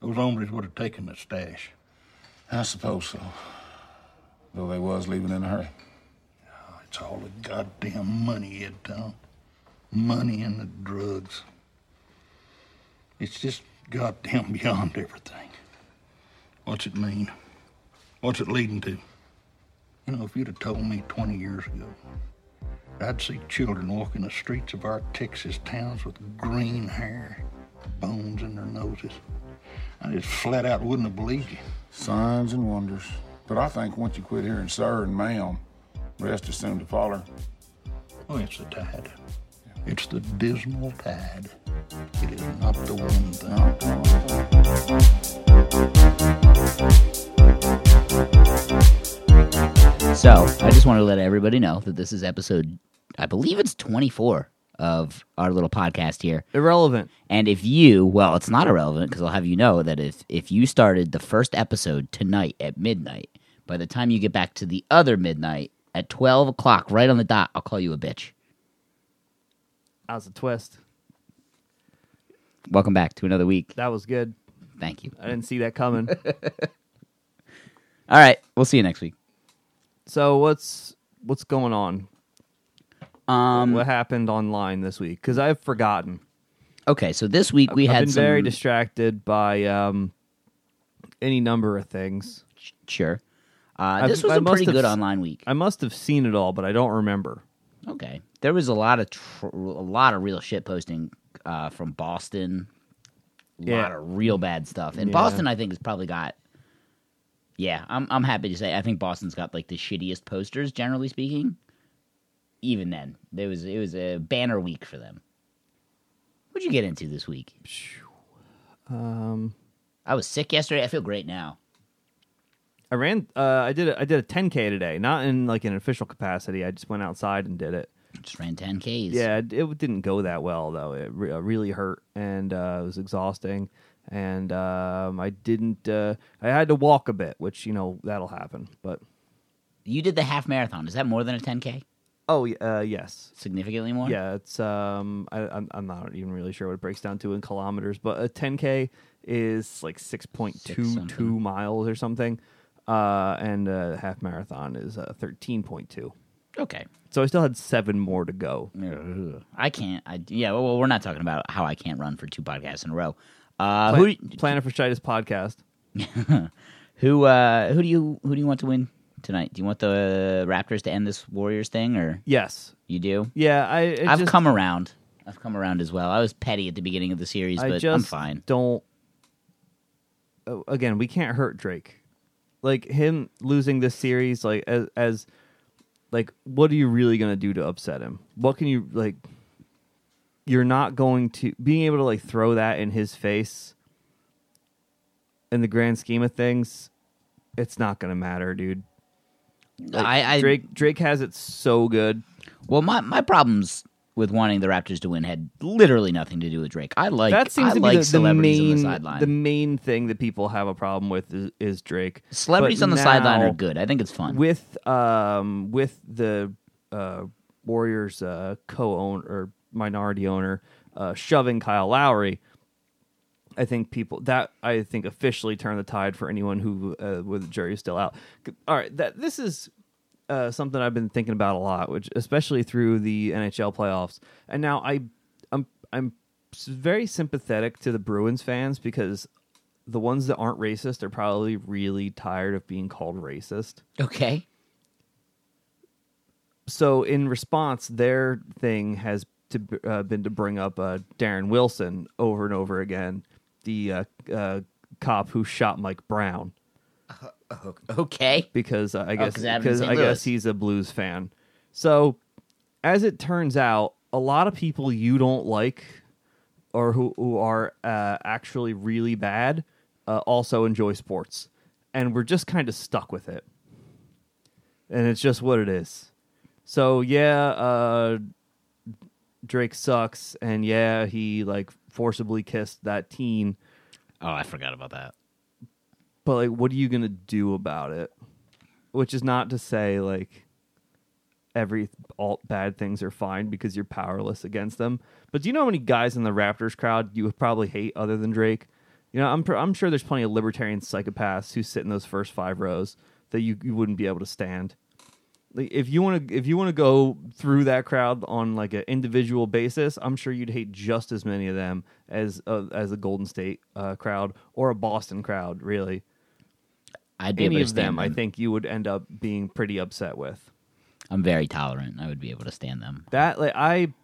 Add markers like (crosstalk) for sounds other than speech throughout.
those hombres would have taken the stash. I suppose so. Though they was leaving in a hurry. Ah, it's all the goddamn money, Ed Tom. Money and the drugs. It's just goddamn beyond everything. What's it mean? What's it leading to? You know, if you'd have told me 20 years ago, I'd see children walking the streets of our Texas towns with green hair, bones in their noses. I just flat out wouldn't have believed you. Signs and wonders. But I think once you quit hearing sir and ma'am, rest is soon to follow. Oh, it's the tide. It's the dismal tide. It is not the one thing. So I just want to let everybody know that this is episode, I believe it's 24 of our little podcast here. Irrelevant. And if you, well, it's not irrelevant because I'll have you know that if if you started the first episode tonight at midnight, by the time you get back to the other midnight at 12 o'clock, right on the dot, I'll call you a bitch. That was a twist. Welcome back to another week. That was good. Thank you. I didn't see that coming. (laughs) All right, we'll see you next week. so what's what's going on? Um, what happened online this week? Because I've forgotten. okay, so this week we I've had been some. very distracted by um, any number of things. sure. Uh, this was I a pretty good online week. I must have seen it all, but I don't remember. Okay, there was a lot of tr- a lot of real shit posting uh, from Boston. A Yeah. lot of real bad stuff, and Yeah. Boston I think has probably got. Yeah, I'm I'm happy to say I think Boston's got like the shittiest posters generally speaking. Even then, there was it was a banner week for them. What'd you get into this week? Um, I was sick yesterday. I feel great now. I ran. Uh, I did. A, I did a 10k today, not in like an official capacity. I just went outside and did it. Just ran 10ks. Yeah, it, it didn't go that well though. It re- uh, really hurt and uh, it was exhausting. And um, I didn't. Uh, I had to walk a bit, which you know that'll happen. But you did the half marathon. Is that more than a 10k? Oh, uh, yes, Significantly more. yeah. It's um, I, I'm I'm not even really sure what it breaks down to in kilometers, but a 10k is like 6.22 something. miles or something, uh, and a half marathon is uh, 13.2. Okay. So I still had seven more to go. Ugh. I can't. I yeah. Well, we're not talking about how I can't run for two podcasts in a row. Uh, Plan- who Plantar Fasciitis podcast. (laughs) who uh, who do you who do you want to win tonight? Do you want the Raptors to end this Warriors thing, or Yes. you do? Yeah, I. I've just- come around. I've come around as well. I was petty at the beginning of the series, I but I'm fine. Don't. Oh, Again, we can't hurt Drake. Like him losing this series, like as as, like what are you really gonna do to upset him? What can you like? You're not going to being able to like throw that in his face. In the grand scheme of things, it's not gonna matter, dude. Like, I, I Drake Drake has it so good. well, my my problems with wanting the Raptors to win had literally nothing to do with Drake. I like that seems I to like be the, the main the the main thing that people have a problem with is, is Drake. celebrities But on the sideline are good. I think it's fun. with um with the uh Warriors uh co-owner or minority owner uh shoving Kyle Lowry I think people that I think officially turned the tide for anyone who uh, with the jury is still out. All right, that this is uh, something I've been thinking about a lot, which especially through the NHL playoffs. And now I I'm I'm very sympathetic to the Bruins fans because the ones that aren't racist are probably really tired of being called racist okay. so in response, their thing has to uh, been to bring up uh, Darren Wilson over and over again, the uh, uh, cop who shot Mike Brown, Okay. because uh, I guess 'cause it happened in because St. I Louis. guess he's a blues fan. So as it turns out, a lot of people you don't like or who who are uh, actually really bad uh, also enjoy sports, and we're just kind of stuck with it, and it's just what it is. So yeah, uh, Drake sucks, and yeah, he like forcibly kissed that teen. Oh, I forgot about that. But like, what are you gonna do about it? Which is not to say like every all bad things are fine because you're powerless against them. But do you know how many guys in the Raptors crowd you would probably hate other than Drake? You know, I'm pr- I'm sure there's plenty of libertarian psychopaths who sit in those first five rows that you, you wouldn't be able to stand. Like if you want to if you want to go through that crowd on like an individual basis, I'm sure you'd hate just as many of them as uh, as a Golden State uh, crowd or a Boston crowd. Really, I'd be any able to of stand them, I think you would end up being pretty upset with. I'm very tolerant. I would be able to stand them. that like I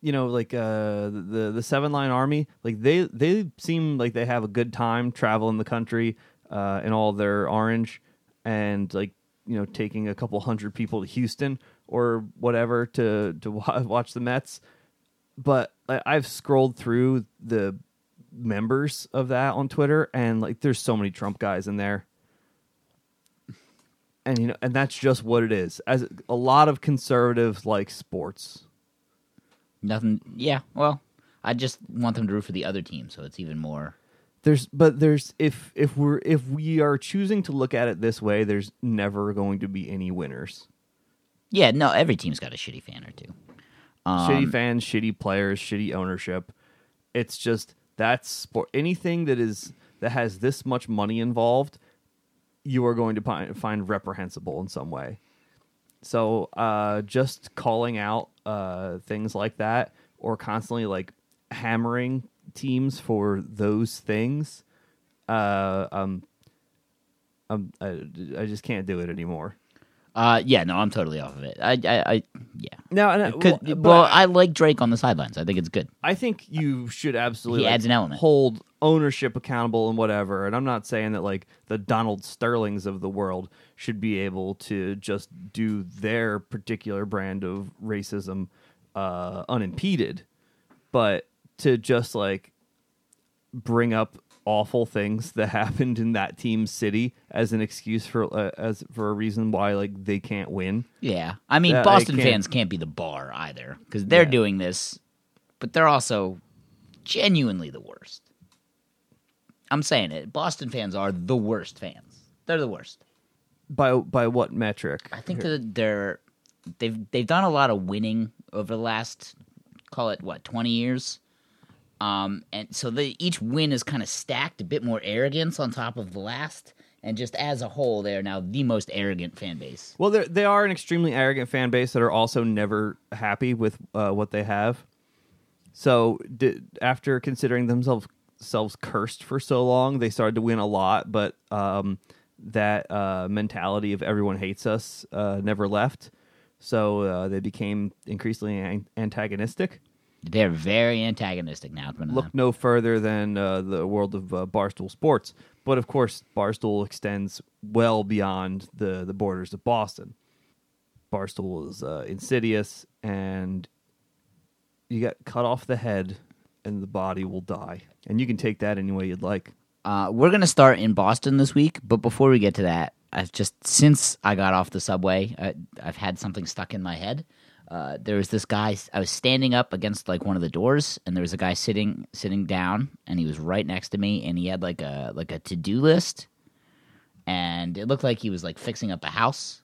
you know like uh the the seven line army like they they seem like they have a good time traveling the country uh in all their orange and like you know taking a couple hundred people to Houston or whatever to to (laughs) watch the Mets but I've scrolled through the members of that on Twitter and like there's so many Trump guys in there and you know and that's just what it is as a lot of conservatives like sports Nothing. Yeah. Well, I just want them to root for the other team, so it's even more. There's but there's if if we're if we are choosing to look at it this way there's never going to be any winners Yeah. No. Every team's got a shitty fan or two. Um, shitty fans shitty players shitty ownership it's just that's sport anything that is that has this much money involved you are going to find, find reprehensible in some way so uh just calling out uh things like that or constantly like hammering teams for those things uh um um I, I just can't do it anymore Uh. Yeah. No. I'm totally off of it. I. I. I yeah. now and well, well, I like Drake on the sidelines. I think it's good. I think you should absolutely He like, adds an element. hold ownership accountable and whatever. And I'm not saying that like the Donald Sterlings of the world should be able to just do their particular brand of racism uh, unimpeded, but to just like bring up awful things that (laughs) happened in that team's city as an excuse for uh, as for a reason why like they can't win. Yeah. I mean, Boston can't- fans can't be the bar either because they're Yeah. doing this, but they're also genuinely the worst. I'm saying it. Boston fans are the worst fans. They're the worst. By by what metric? I think that they're they've they've done a lot of winning over the last call it what twenty years, um, and so the, each win is kind of stacked a bit more arrogance on top of the last, and just as a whole, they are now the most arrogant fan base. Well, they are an extremely arrogant fan base that are also never happy with uh, what they have. So, di after considering themselves selves cursed for so long, they started to win a lot, but um, that uh, mentality of everyone hates us uh, never left. So uh, they became increasingly an- antagonistic. They're very antagonistic now. Been Look no further than uh, the world of uh, Barstool Sports, but of course, Barstool extends well beyond the the borders of Boston. Barstool is uh, insidious, and you get cut off the head, and the body will die. And you can take that any way you'd like. Uh, we're gonna start in Boston this week, but before we get to that, I've just since I got off the subway, I, I've had something stuck in my head. Uh, there was this guy. I was standing up against like one of the doors, and there was a guy sitting sitting down, and he was right next to me, and he had like a like a to do list, and it looked like he was like fixing up a house,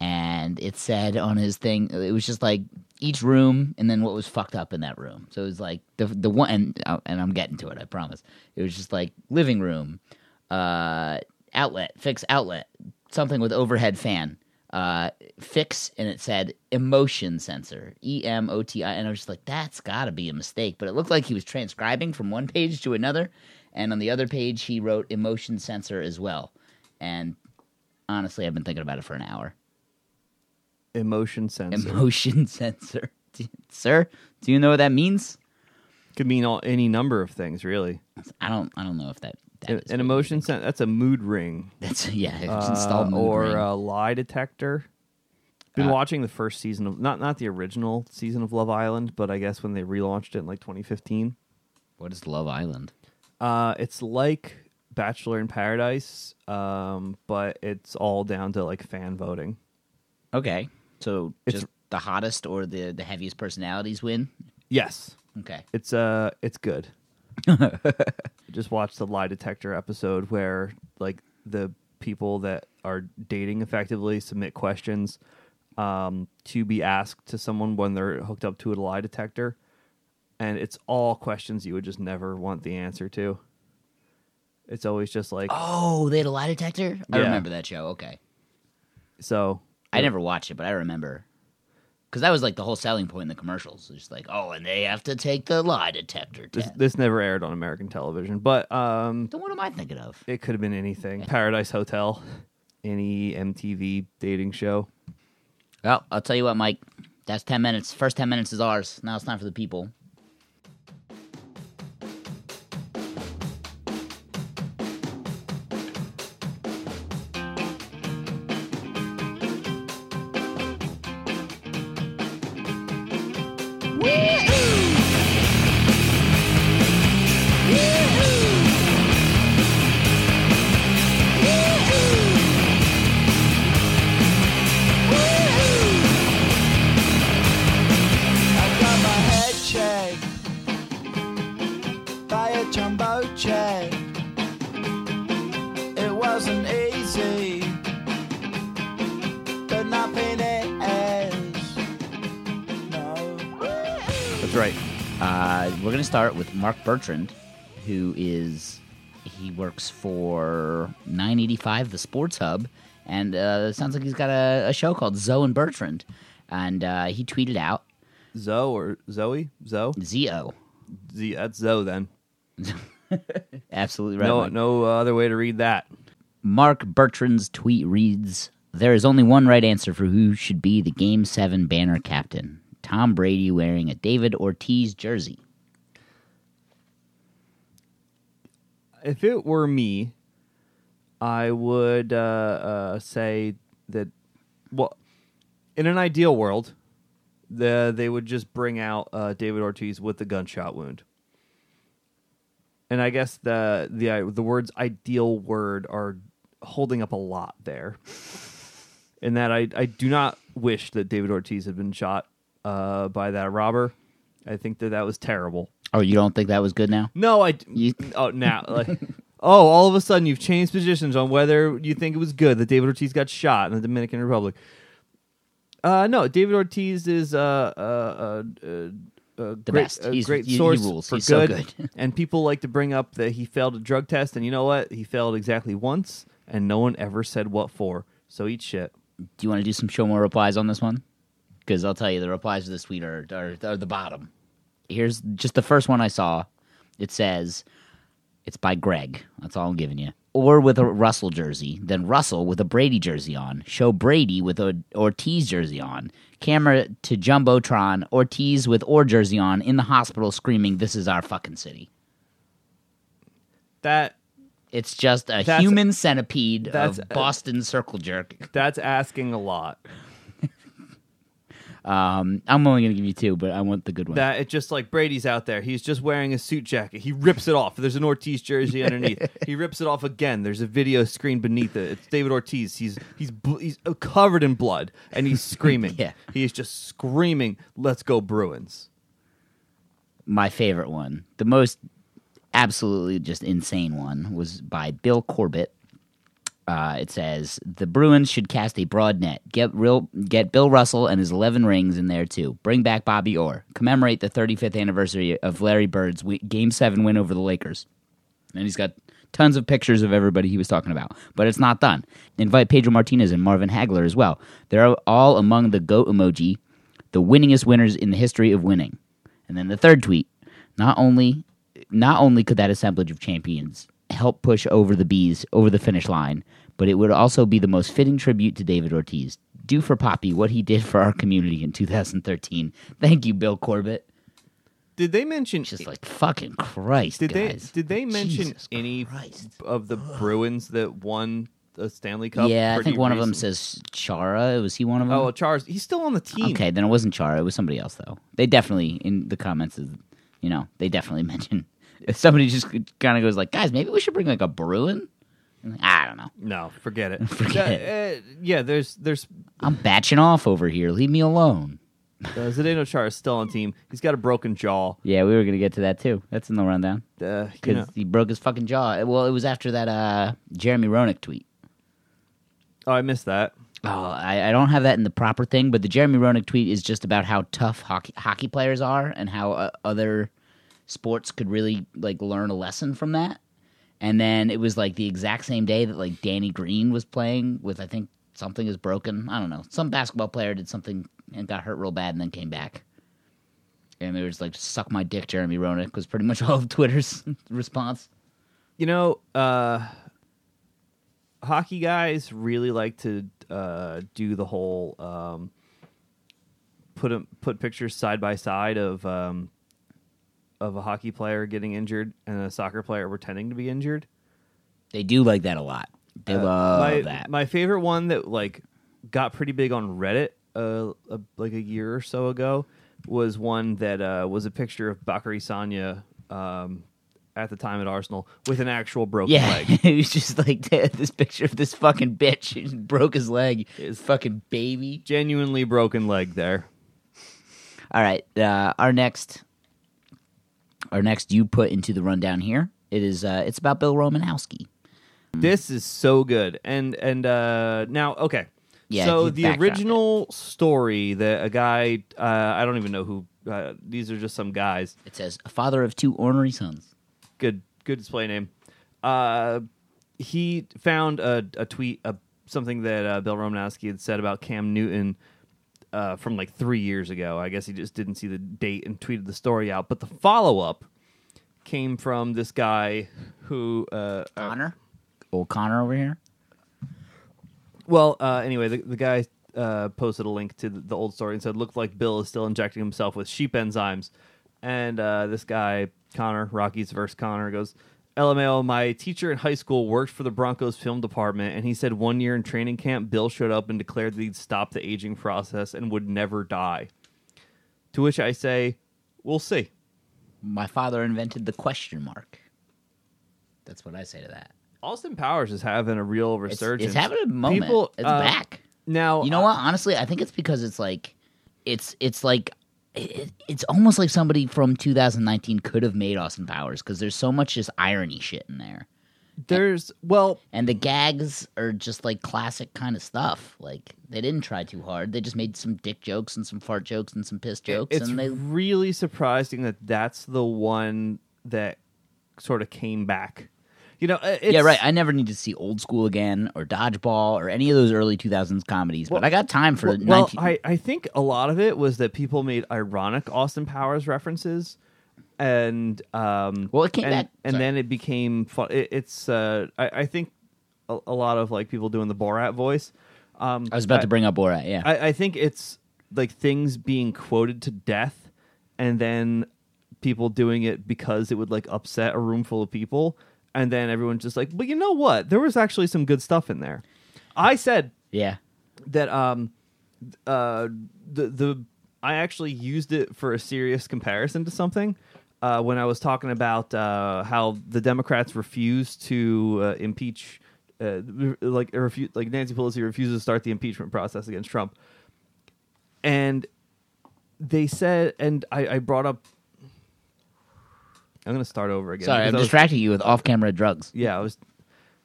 and it said on his thing, it was just like each room, and then what was fucked up in that room. So it was like the the one, and, uh, and I'm getting to it, I promise. It was just like living room, uh, outlet, fix outlet, something with overhead fan, uh, fix, and it said emotion sensor, E M O T I, and I was just like, that's got to be a mistake. But it looked like he was transcribing from one page to another, and on the other page he wrote emotion sensor as well. And honestly, I've been thinking about it for an hour. Emotion sensor Emotion (laughs) sensor, (laughs) sir. Do you know what that means? could mean all, any number of things, really. I don't. I don't know if that. An, an emotion sensor that's a mood ring. That's (laughs) yeah. It's uh, installed mood or ring. a lie detector. Been Uh, watching the first season of not not the original season of Love Island, but I guess when they relaunched it in like 2015. what is Love Island? Uh, it's like Bachelor in Paradise, um, but it's all down to like fan voting. Okay, so It's- just the hottest or the the heaviest personalities win. Yes, Okay. it's uh, it's good. (laughs) Just watched the lie detector episode where like the people that are dating effectively submit questions um, to be asked to someone when they're hooked up to a lie detector. and it's all questions you would just never want the answer to. It's always just like Oh, they had a lie detector. I Yeah. remember that show. Okay, so. I never watched it, but I remember because that was like the whole selling point in the commercials. It's like, oh, and they have to take the lie detector This, test. this never aired on American television, but um, Then what am I thinking of? it could have been anything. Paradise Hotel, any MTV dating show. Well, I'll tell you what, Mike. That's ten minutes. First ten minutes is ours. Now it's time for the people. Marc Bertrand, who is he works for 985 The Sports Hub, and uh, sounds like he's got a, a show called Zoe and Bertrand, and uh, he tweeted out Zoe or Zoe? Zoe? Z-O. Z, that's Zoe then. (laughs) Absolutely right. no, Mike. no other way to read that. Marc Bertrand's tweet reads There is only one right answer for who should be the Game 7 banner captain Tom Brady wearing a David Ortiz jersey. If it were me, I would uh, uh, say that. Well, in an ideal world, the they would just bring out uh, David Ortiz with the gunshot wound. And I guess the the the words "ideal" word are holding up a lot there. In that I I do not wish that David Ortiz had been shot uh, by that robber. I think that that was terrible. Oh, you don't think that was good now? No, I. You- (laughs) oh, now, like, oh, all of a sudden you've changed positions on whether you think it was good that David Ortiz got shot in the Dominican Republic. Uh, no, David Ortiz is uh, uh, uh, uh, great, best. a He's- great he- source rules. for He's so good. good. (laughs) and people like to bring up that he failed a drug test, and you know what? He failed exactly once, and no one ever said what for. So eat shit. Do you want to do some show more replies on this one? Because I'll tell you, the replies to this tweet are, are, are the bottom. Here's just the first one I saw. It says, it's by Greg. That's all I'm giving you. Orr with a Russell jersey, then Russell with a Brady jersey on. Show Brady with a Ortiz jersey on. Camera to Jumbotron, Ortiz with Orr jersey on in the hospital screaming, This is our fucking city. That It's just a human centipede that's- of Boston circle jerk. that's asking a lot. Um, I'm only going to give you two, but I want the good one. That it's just like Brady's out there. He's just wearing a suit jacket. He rips it off. There's an Ortiz jersey underneath. (laughs) he rips it off again. There's a video screen beneath it. It's David Ortiz. He's he's bl- he's covered in blood and he's (laughs) screaming. Yeah. He is just screaming, "Let's go Bruins!" my favorite one, the most absolutely just insane one, was by Bill Corbett. Uh, it says the Bruins should cast a broad net. Get real, get Bill Russell and his eleven rings in there too. Bring back Bobby Orr. Commemorate the 35th anniversary of Larry Bird's Game Seven win over the Lakers. And he's got tons of pictures of everybody he was talking about. But it's not done. Invite Pedro Martinez and Marvin Hagler as well. They're all among the goat emoji, the winningest winners in the history of winning. And then the third tweet, not only not only could that assemblage of champions help push over the bees over the finish line, but it would also be the most fitting tribute to David Ortiz. Do for Papi what he did for our community in 2013. Thank you, Bill Corbett. Did they mention? Just like fucking Christ, did guys. they did they mention Jesus any Christ. of the Bruins that won the Stanley Cup? Yeah, I think one of them says Chara. Was he one of oh, them? Oh, Charles. He's still on the team. okay, then it wasn't Chara. It was somebody else, though. They definitely in the comments, is you know, they definitely (laughs) mention. Somebody just kind of goes like, "Guys, maybe we should bring like a Bruin." Like, I don't know. No, forget it. (laughs) Forget yeah, uh, yeah, there's there's I'm batching off over here. Leave me alone. uh, Zdeno Chara is still on team. He's got a broken jaw. Yeah, we were gonna get to that too. That's in the rundown Uh, you because know. he broke his fucking jaw. Well, it was after that uh, Jeremy Roenick tweet. Oh, I missed that. Oh, I, I don't have that in the proper thing, but the Jeremy Roenick tweet is just about how tough hockey hockey players are and how uh, other sports could really like learn a lesson from that. And then it was like the exact same day that like Danny Green was playing with I think something is broken. I don't know. Some basketball player did something and got hurt real bad and then came back. And there was like suck my dick Jeremy Roenick was pretty much (laughs) all of Twitter's response. You know, uh, hockey guys really like to uh, do the whole um, put 'em- put pictures side by side of um, of a hockey player getting injured and a soccer player pretending to be injured. They do like that a lot. They Uh, love my, that. My favorite one that like got pretty big on Reddit uh, like a year or so ago was one that uh, was a picture of Bacary Sagna um, at the time at Arsenal with an actual broken Yeah, leg. (laughs) it was just like (laughs) this picture of this fucking bitch who (laughs) broke his leg. His fucking baby. Genuinely broken leg there. All right, uh, our next, our next you put into the rundown here. It is. Uh, it's about Bill Romanowski. This is so good. And and uh now okay. Yeah, so the original story that a guy uh I don't even know who uh, these are just some guys. It says a father of two ornery sons. Good good display name. Uh he found a, a tweet uh, something that uh, Bill Romanowski had said about Cam Newton uh, from like three years ago. I guess he just didn't see the date and tweeted the story out. But the follow up came from this guy who uh, Connor, old Connor over here. Well, uh, anyway, the, the guy uh, posted a link to the, the old story and said, "Looked like Bill is still injecting himself with sheep enzymes." And uh, this guy, Connor, Rocky's verse Connor, goes, "LMAO, my teacher in high school worked for the Broncos film department, and he said one year in training camp, Bill showed up and declared that he'd stop the aging process and would never die." To which I say, "We'll see." My father invented the question mark. That's what I say to that. Austin Powers is having a real It's, resurgence. it's having a moment. People, it's uh, back. now. You know what? Honestly, I think it's because it's like, it's it's like, it, it's almost like somebody from 2019 could have made Austin Powers because there's so much just irony shit in there, There's well, and the gags are just like classic kind of stuff. Like they didn't try too hard; they just made some dick jokes and some fart jokes and some piss jokes, it's and they really surprising that that's the one that sort of came back. You know, it's, yeah, right. I never need to see Old School again or Dodgeball or any of those early 2000s comedies, but I got time for well, 19. well, I, I think a lot of it was that people made ironic Austin Powers references, and um, Well, it came and, back- and then it became fun. It, it's uh, I, I think a, a lot of like people doing the Borat voice. Um, I was about to bring up Borat. Yeah, I, I think it's like things being quoted to death, and then people doing it because it would like upset a room full of people, and then everyone's just like, "But you know what? There was actually some good stuff in there." I said yeah. that um, uh, the the I actually used it for a serious comparison to something. Uh, when I was talking about uh, how the Democrats refuse to uh, impeach, uh, like refu- like Nancy Pelosi refuses to start the impeachment process against Trump, and they said, and I, I brought up. I'm going to start over again. Sorry, I'm I was- distracting you with off-camera drugs. yeah, I was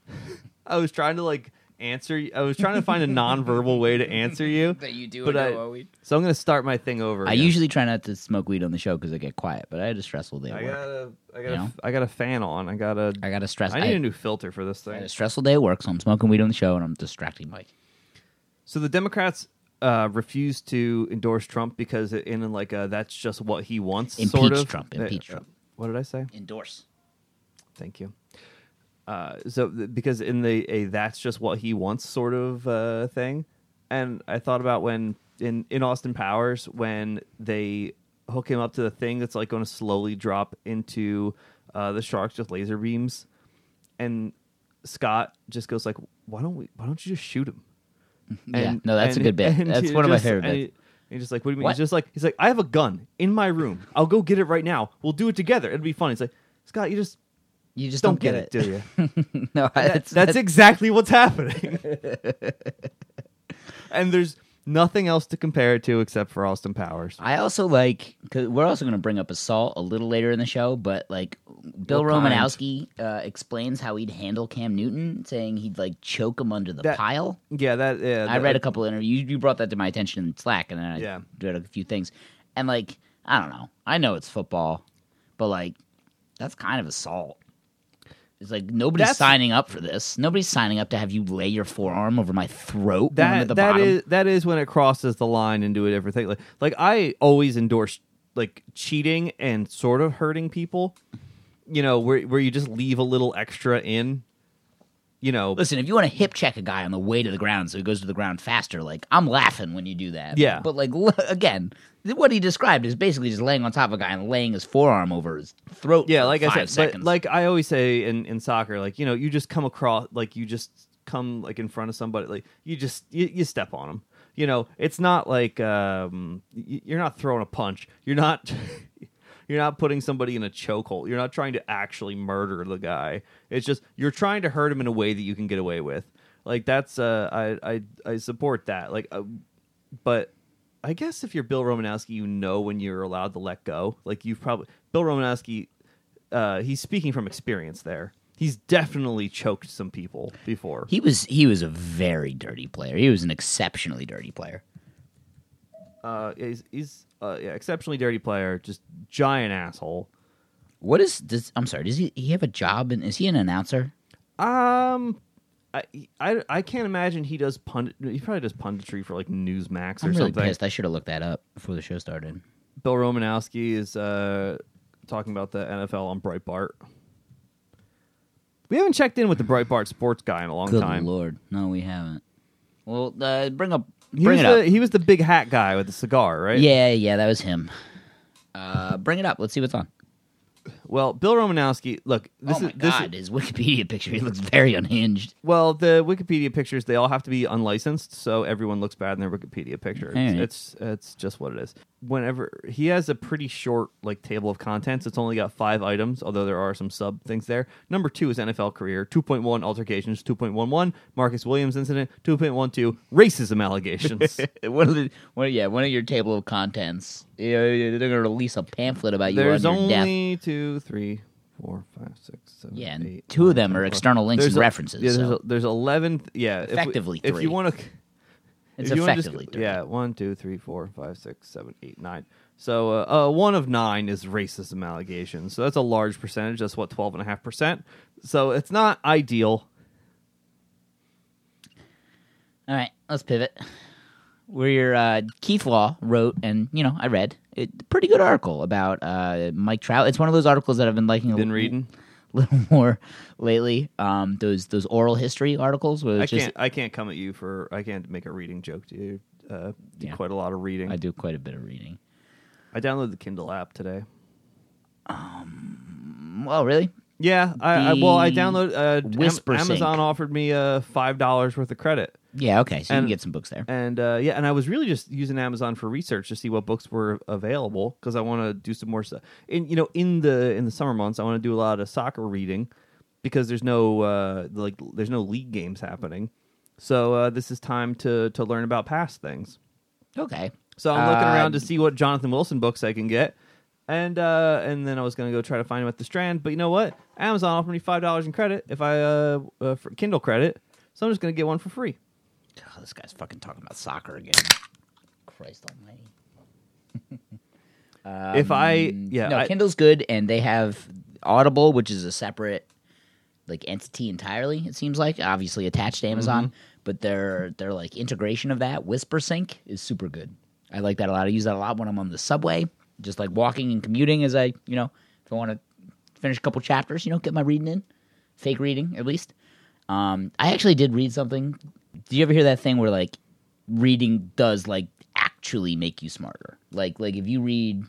(laughs) I was trying to like answer y- I was trying to find a nonverbal way to answer you. (laughs) That you do but I, So I'm going to start my thing over. I again. usually try not to smoke weed on the show because I get quiet, but I had a stressful day at I work. got a I got You a, know? I got a fan on. I got a I got a stress. I I, need a new filter for this I had thing. a stressful day at work, so I'm smoking weed on the show and I'm distracting Mike. So the Democrats uh, refused to endorse Trump because it, in like a, that's just what he wants. Impeach sort of. Trump, Uh, impeach Trump. What did I say? Endorse. Thank you. Uh, so th- because in the a that's just what he wants sort of uh, thing, and I thought about when in in Austin Powers when they hook him up to the thing that's like going to slowly drop into uh, the sharks with laser beams, and Scott just goes like, "Why don't we? Why don't you just shoot him?" Yeah, no, that's a good bit. (laughs) That's one of my favorite bits. He's just like, "What do you mean?" What? He's just like, "He's like, I have a gun in my room. I'll go get it right now. We'll do it together. It'll be fun." He's like, "Scott, you just You just don't, don't, get, it, do you?" (laughs) no, That- that's, that's exactly what's happening. (laughs) and there's nothing else to compare it to except for Austin Powers. I also like because we're also going to bring up assault a little later in the show, but like Bill What? Romanowski uh, explains how he'd handle Cam Newton, saying he'd like choke him under the That- pile. Yeah, that. Yeah, I that- read a couple interviews. You brought that to my attention in Slack, and then I Yeah. read a few things. And like, I don't know. I know it's football, but like, that's kind of assault. It's like nobody's That's- signing up for this. Nobody's signing up to have you lay your forearm over my throat. that at the that bottom. is that is when it crosses the line into a different thing. Like like I always endorse like cheating and sort of hurting people. You know, where where you just leave a little extra in. You know, Listen, if you want to hip check a guy on the way to the ground so he goes to the ground faster, like I'm laughing when you do that. Yeah. But like l- again, what he described is basically just laying on top of a guy and laying his forearm over his throat. yeah, for like I five said, but like I always say in in soccer, like you know, you just come across like you just come like in front of somebody, like you just you, you step on them. You know, it's not like um, y- you're not throwing a punch. You're not. (laughs) You're not putting somebody in a chokehold. You're not trying to actually murder the guy. It's just you're trying to hurt him in a way that you can get away with. Like that's uh, I I I support that. Like, uh, but I guess if you're Bill Romanowski, you know when you're allowed to let go. Like you've probably Bill Romanowski, uh, he's speaking from experience there. He's definitely choked some people before. he was he was a very dirty player. He was an exceptionally dirty player. Uh, he's he's uh, yeah, exceptionally dirty player, just giant asshole. What is does I'm sorry, does he he have a job and is he an announcer? Um, I, I I can't imagine he does pundit. He probably does punditry for like Newsmax or I'm really something. pissed. I should have looked that up before the show started. Bill Romanowski is uh, talking about the NFL on Breitbart. We haven't checked in with the Breitbart sports guy in a long time. Good time. lord. No, we haven't. Well, uh, bring up He bring was it the up. he was the big hat guy with the cigar, right? Yeah, yeah, that was him. Uh, bring it up. Let's see what's on. Well, Bill Romanowski. Look, this oh my is this god, is his Wikipedia picture. He looks very unhinged. well the Wikipedia pictures. They all have to be unlicensed, so everyone looks bad in their Wikipedia picture. It's it's just what it is. Whenever he has a pretty short like table of contents, it's only got five items, although there are some sub things there. Number two is NFL career. Two point one altercations. Two point one one Marcus Williams incident. Two point one two racism allegations. (laughs) one of the, one, yeah, one of your table of contents. Yeah, they're gonna release a pamphlet about you There's on your death. only two, three, four, five, six, seven, Yeah, and eight, two of nine, them are 10, 12. external links There's and a- references, Yeah, there's, so- a, there's eleven. Yeah, if we- Effectively if, you want to, It's wanna just- effectively yeah, one, two, three, four, five, six, seven, eight, nine. So uh, uh, one of nine is racism allegations. So that's a large percentage. That's what twelve and a half percent. So it's not ideal. All right, let's pivot. Where your uh, Keith Law wrote, and you know, I read a Pretty good article about uh, Mike Trout. It's one of those articles that I've been liking. a Been little- reading. (laughs) little more lately. Um, those those oral history articles where I just can't. I can't come at you for. I can't make a reading joke to you. Uh, do Yeah. quite a lot of reading. I, do quite a bit of reading. I downloaded the Kindle app today. Um. Well, really? Yeah, I, I well, I downloaded. Uh, Am- Amazon Sync. offered me uh five dollars worth of credit, Yeah. Okay. So you And- can get some books there. and uh, yeah, and I was really just using Amazon for research to see what books were available because I want to do some more stuff. In you know, in the in the summer months, I want to do a lot of soccer reading because there's no uh like there's no league games happening. So uh, this is time to to learn about past things. Okay. So I'm looking Uh, around to see what Jonathan Wilson books I can get. And uh, and then I was gonna go try to find him at the Strand, but you know what? Amazon offered me five dollars in credit if I uh, uh for Kindle credit, so I'm just gonna get one for free. Oh, this guy's fucking talking about soccer again. Christ Almighty. (laughs) if I yeah, Um, no, I, Kindle's good, and they have Audible, which is a separate like entity entirely. It seems like obviously attached to Amazon, Mm-hmm. but their their like integration of that Whisper Sync is super good. I like that a lot. I use that a lot when I'm on the subway, just like walking and commuting. As I you know, if I want to finish a couple chapters, you know, get my reading in, fake reading at least. Um, I actually did read something. Did you ever hear that thing where like reading does like actually make you smarter? Like like if you read,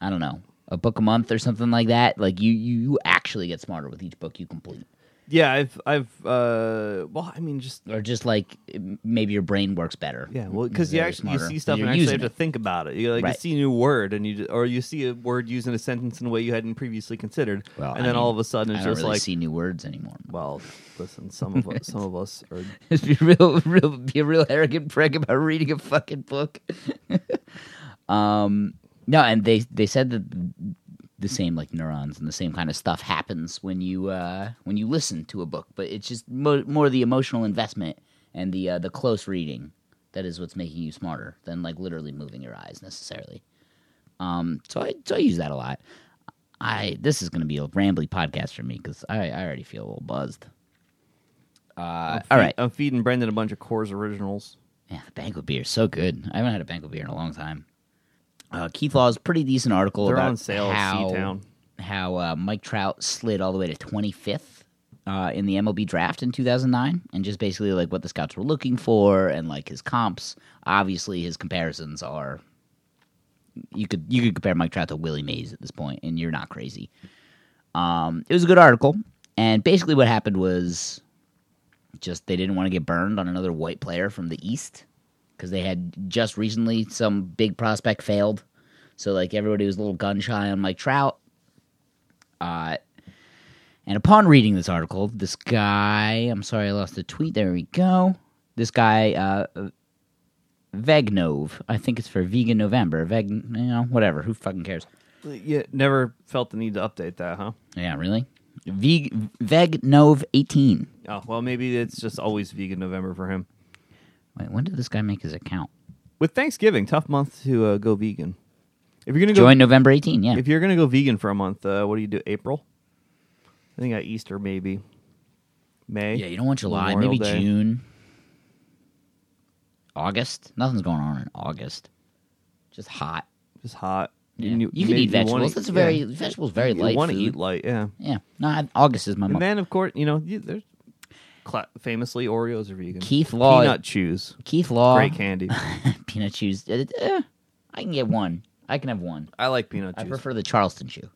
I don't know, a book a month or something like that, like you you, you actually get smarter with each book you complete. Yeah, I've I've uh well, I mean just or just like maybe your brain works better. yeah, well, because you actually you see stuff You're and actually have to think about it. You like Right. you see a new word and you or you see a word used in a sentence in a way you hadn't previously considered, Well, and I then mean, all of a sudden I it's don't just really like, see new words anymore. well, listen, some of us, some of us are (laughs) Just be real, real, be a real arrogant prick about reading a fucking book. (laughs) um, no, and they they said that the same like neurons and the same kind of stuff happens when you uh when you listen to a book, but it's just mo- more the emotional investment and the uh, the close reading that is what's making you smarter than like literally moving your eyes necessarily. Um, so I so I use that a lot. I this is going to be a rambly podcast for me because I, I already feel a little buzzed. Uh, all right, I'm feeding Brendan a bunch of Coors originals. yeah, the banquet beer is so good. I haven't had a banquet beer in a long time. Uh, Keith Law's pretty decent article They're about on sale at how C-Town. how uh, Mike Trout slid all the way to 25th uh, in the MLB draft in 2009, and just basically like what the scouts were looking for and like his comps. Obviously, his comparisons are you could you could compare Mike Trout to Willie Mays at this point, and you're not crazy. Um, it was a good article, and basically what happened was just they didn't want to get burned on another white player from the East because they had just recently some big prospect failed. So like everybody was a little gun shy on Mike Trout. Uh, and upon reading this article, this guy, I'm sorry I lost the tweet. There we go. This guy, uh, Vegnov, I think it's for Vegan November. Veg, you know, whatever. Who fucking cares? Yeah, never felt the need to update that, huh? Yeah, really. Veg, Vegnov 18. Oh well, maybe it's just always vegan November for him. Wait, when did this guy make his account? With Thanksgiving, tough month to uh, go vegan. If you're gonna go, Join November 18. Yeah. if you're gonna go vegan for a month, uh, what do you do? April? I think at Easter maybe. May. Yeah, you don't want July, Memorial maybe Day. June, August. Nothing's going on in August. Just hot. Just hot. Yeah. You, can maybe eat vegetables. wanna- That's a yeah. very vegetables very You light. want to food. eat light, yeah. Yeah, no, I, August is my And month. then of course, you know, you, there's cla- famously Oreos are vegan. Keith Law, Peanut chews, Keith Law, great candy. (laughs) peanut chews. Uh, uh, I can get one. I can have one. I like peanut I chews. prefer the Charleston chew.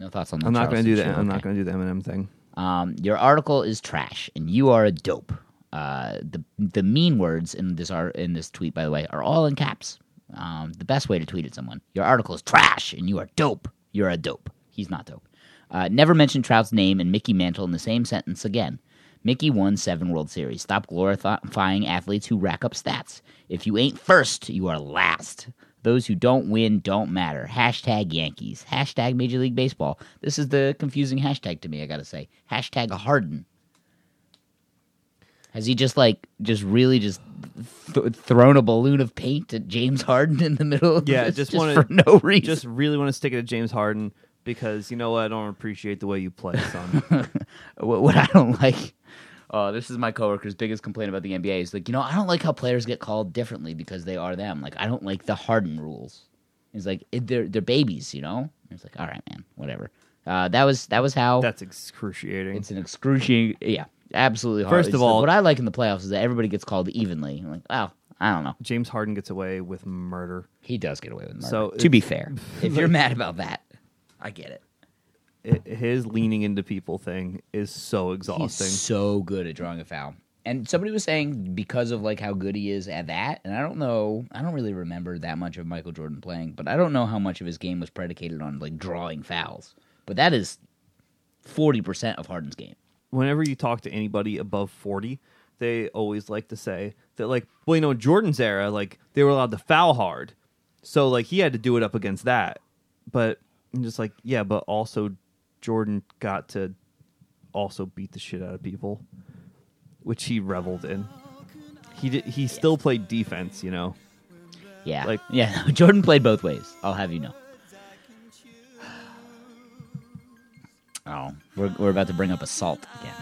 No thoughts on that. I'm not going to do that. I'm not going to do the M&M thing. Um, your article is trash, and you are a dope. Uh, the the mean words in this art in this tweet, by the way, are all in caps. Um, the best way to tweet at someone: your article is trash, and you are dope. You're a dope. He's not dope. Uh, never mention Trout's name and Mickey Mantle in the same sentence again. Mickey won seven World Series. Stop glorifying athletes who rack up stats. If you ain't first, you are last. Those who don't win don't matter. Hashtag Yankees. Hashtag Major League Baseball. This is the confusing hashtag to me, I gotta say. Hashtag Harden. Has he just like, just really just th- thrown a balloon of paint at James Harden in the middle of Yeah, this just just wanna- for no reason? Just really want to stick it to James Harden because you know what? I don't appreciate the way you play, son. (laughs) what, what I don't like. Oh, this is my coworker's biggest complaint about the NBA. Is like, you know, I don't like how players get called differently because they are them. Like, I don't like the Harden rules. He's like, it, they're they're babies, you know. It's like, all right, man, whatever. Uh, that was that was how. That's excruciating. it's an excruciating, yeah, absolutely. Hard. First of It's- all- what I like in the playoffs is that everybody gets called evenly. I'm like, oh, I don't know. James Harden gets away with murder. He does get away with murder. So to be fair, (laughs) if you're mad about that, I get it. I his leaning into people thing is so exhausting. He's so good at drawing a foul. And somebody was saying because of like how good he is at that, and I don't know, I don't really remember that much of Michael Jordan playing, but I don't know how much of his game was predicated on like drawing fouls. But that is forty percent of Harden's game. Whenever you talk to anybody above 40, they always like to say that, like, well, you know, in Jordan's era, like, they were allowed to foul hard. So, like, he had to do it up against that. But I'm just like, yeah, but also Jordan got to also beat the shit out of people, which he reveled in. He did, he still played defense, you know. Yeah, Like- (laughs) yeah. (laughs) Jordan played both ways. I'll have you know. (sighs) Oh, we're we're about to bring up assault again.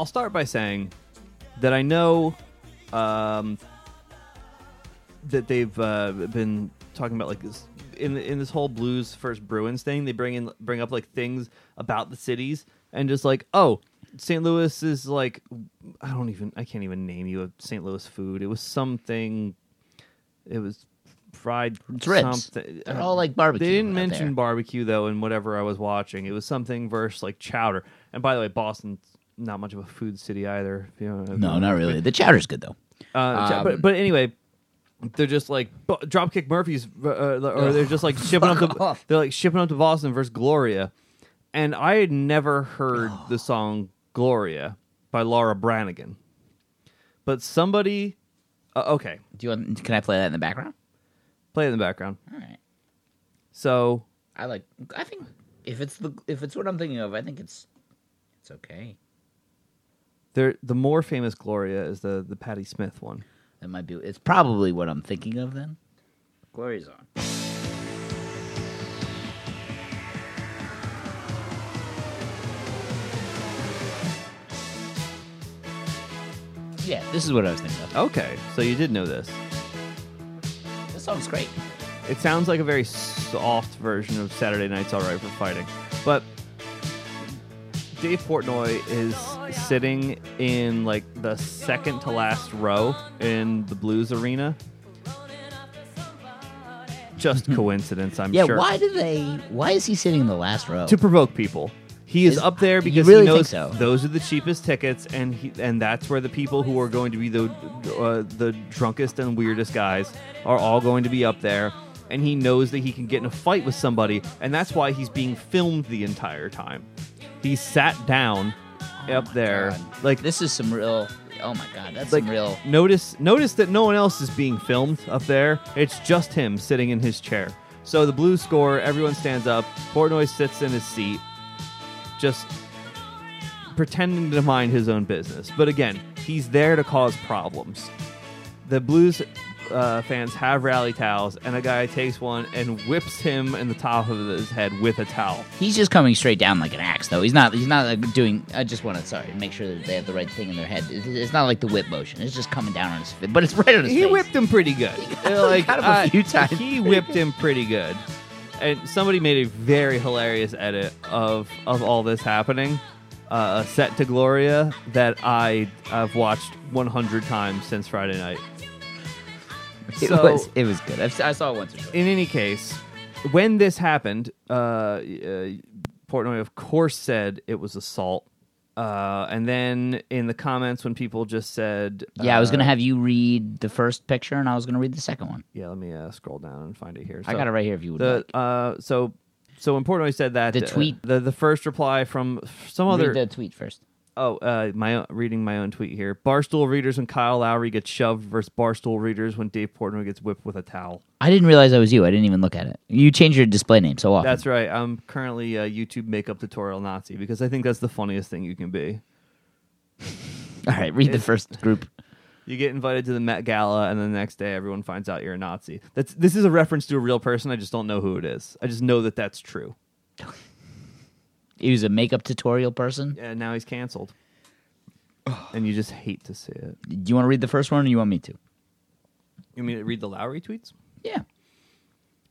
I'll start by saying that I know um, that they've uh, been talking about like this in in this whole blues first Bruins thing. They bring in bring up like things about the cities and just like oh. St. Louis is like I don't even I can't even name you a St. Louis food. It was something. It was fried ribs. something. They're all like barbecue They didn't mention there. barbecue though in whatever I was watching. It was something versus like chowder. And by the way, Boston's not much of a food city either. If you know, No, not really. The chowder's good though. Uh, ch- Um, but but anyway, they're just like bu- Dropkick Murphys, uh, uh, or they're just like shipping up (laughs) fuck to off. they're like shipping up to Boston versus Gloria, and I had never heard the song Gloria by Laura Branigan, but somebody, uh, okay, Do you want? Can I play that in the background? play it in the background. All right. So I like. I think if it's the if it's what I'm thinking of, I think it's it's okay. There, the more famous Gloria is the the Patti Smith one. That might be. It's probably what I'm thinking of then. Gloria's on. Yeah, this is what I was thinking of. Okay, so you did know this. This song's great. It sounds like a very soft version of Saturday Night's All Right for Fighting. But Dave Portnoy is sitting in like the second to last row in the blues arena. Just coincidence, I'm sure. Yeah, sure. why do they? Why is he sitting in the last row? To provoke people. He is Is- up there you because really he think knows so? those are the cheapest tickets, and he, and that's where the people who are going to be the uh, the drunkest and weirdest guys are all going to be up there. And he knows that he can get in a fight with somebody, and that's why he's being filmed the entire time. He sat down oh up there, God. like this is some real. Oh my god, that's like some real. notice notice that no one else is being filmed up there. It's just him sitting in his chair. So the blues score, everyone stands up. Portnoy sits in his seat, just pretending to mind his own business. But again, he's there to cause problems. The blues uh, fans have rally towels, and a guy takes one and whips him in the top of his head with a towel. He's just coming straight down like an axe, though. He's not. He's not like doing. I just want to sorry make sure that they have the right thing in their head. It's, it's not like the whip motion. It's just coming down on his but it's right on his he face. whipped him pretty good. (laughs) like him a uh, few times. He whipped him pretty good. And somebody made a very hilarious edit of of all this happening, uh, set to Gloria that I have watched 100 times since Friday night. It So- was. It was good. I've, I saw it once or twice. In any case, when this happened, uh, uh, Portnoy of course said it was assault. Uh, and then in the comments, when people just said, Yeah, I was gonna uh, have you read the first picture, and I was gonna read the second one. Yeah, let me uh, scroll down and find it here. I So- got it right here if you would the like. uh so so when Portnoy said that The tweet- the the first reply from some other read the tweet first. Oh uh my own, reading my own tweet here barstool readers when Kyle Lowry gets shoved versus barstool readers when Dave Portnoy gets whipped with a towel. I didn't realize that was you. I didn't even look at it. You change your display name so often. That's right. I'm currently a YouTube makeup tutorial Nazi because I think that's the funniest thing you can be. (laughs) All right, read the first group. You get invited to the Met Gala, and the next day everyone finds out you're a Nazi. That's this is a reference to a real person. I just don't know who it is. I just know that that's true. (laughs) He was a makeup tutorial person. And now he's canceled, and you just hate to see it. Do you want to read the first one, or you want me to? You mean to read the Lowry tweets? Yeah.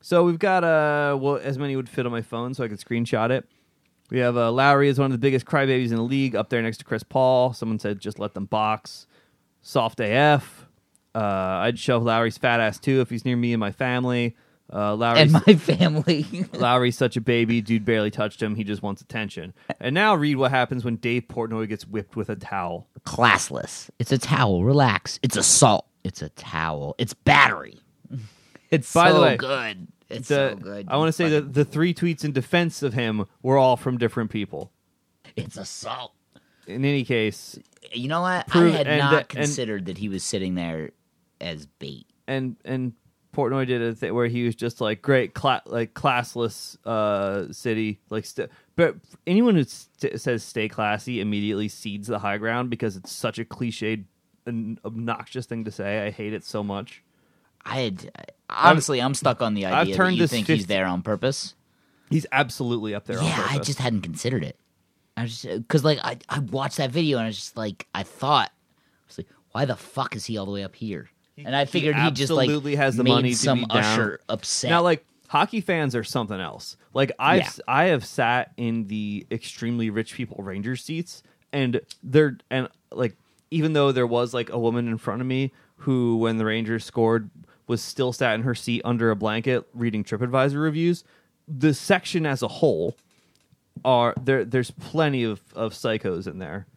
So we've got uh well as many would fit on my phone, so I could screenshot it. We have uh, Lowry is one of the biggest crybabies in the league, up there next to Chris Paul. Someone said just let them box. Soft AF. Uh, I'd shove Lowry's fat ass too if he's near me and my family. Uh, Lowry's, And my (laughs) family. Lowry's such a baby. Dude barely touched him. He just wants attention. And now read what happens when Dave Portnoy gets whipped with a towel. Classless. It's a towel. Relax. It's assault. It's a towel. It's battery. (laughs) It's By so the way, good. It's The- so good. I want to say that the three tweets in defense of him were all from different people. it's assault. In any case, You know what? Prove- I had and- not and- considered that he was sitting there as bait. and and Portnoy did a thing where he was just like great, cla- like classless uh, city, like st- but anyone who st- says stay classy immediately cedes the high ground because it's such a cliched and obnoxious thing to say. I hate it so much. I had honestly, I'm stuck on the I've idea that turned you this think he's there on purpose. He's absolutely up there. on yeah, I just hadn't considered it. I just because like I I watched that video and I was just like I thought I was like why the fuck is he all the way up here? And I figured he, just like absolutely has the made money to some be down. usher upset. Now, like hockey fans are something else. Like I've Yeah. I have sat in the extremely rich people Rangers seats, and they're and like even though there was like a woman in front of me who, when the Rangers scored, was still sat in her seat under a blanket reading TripAdvisor reviews. The section as a whole are there. There's plenty of of psychos in there.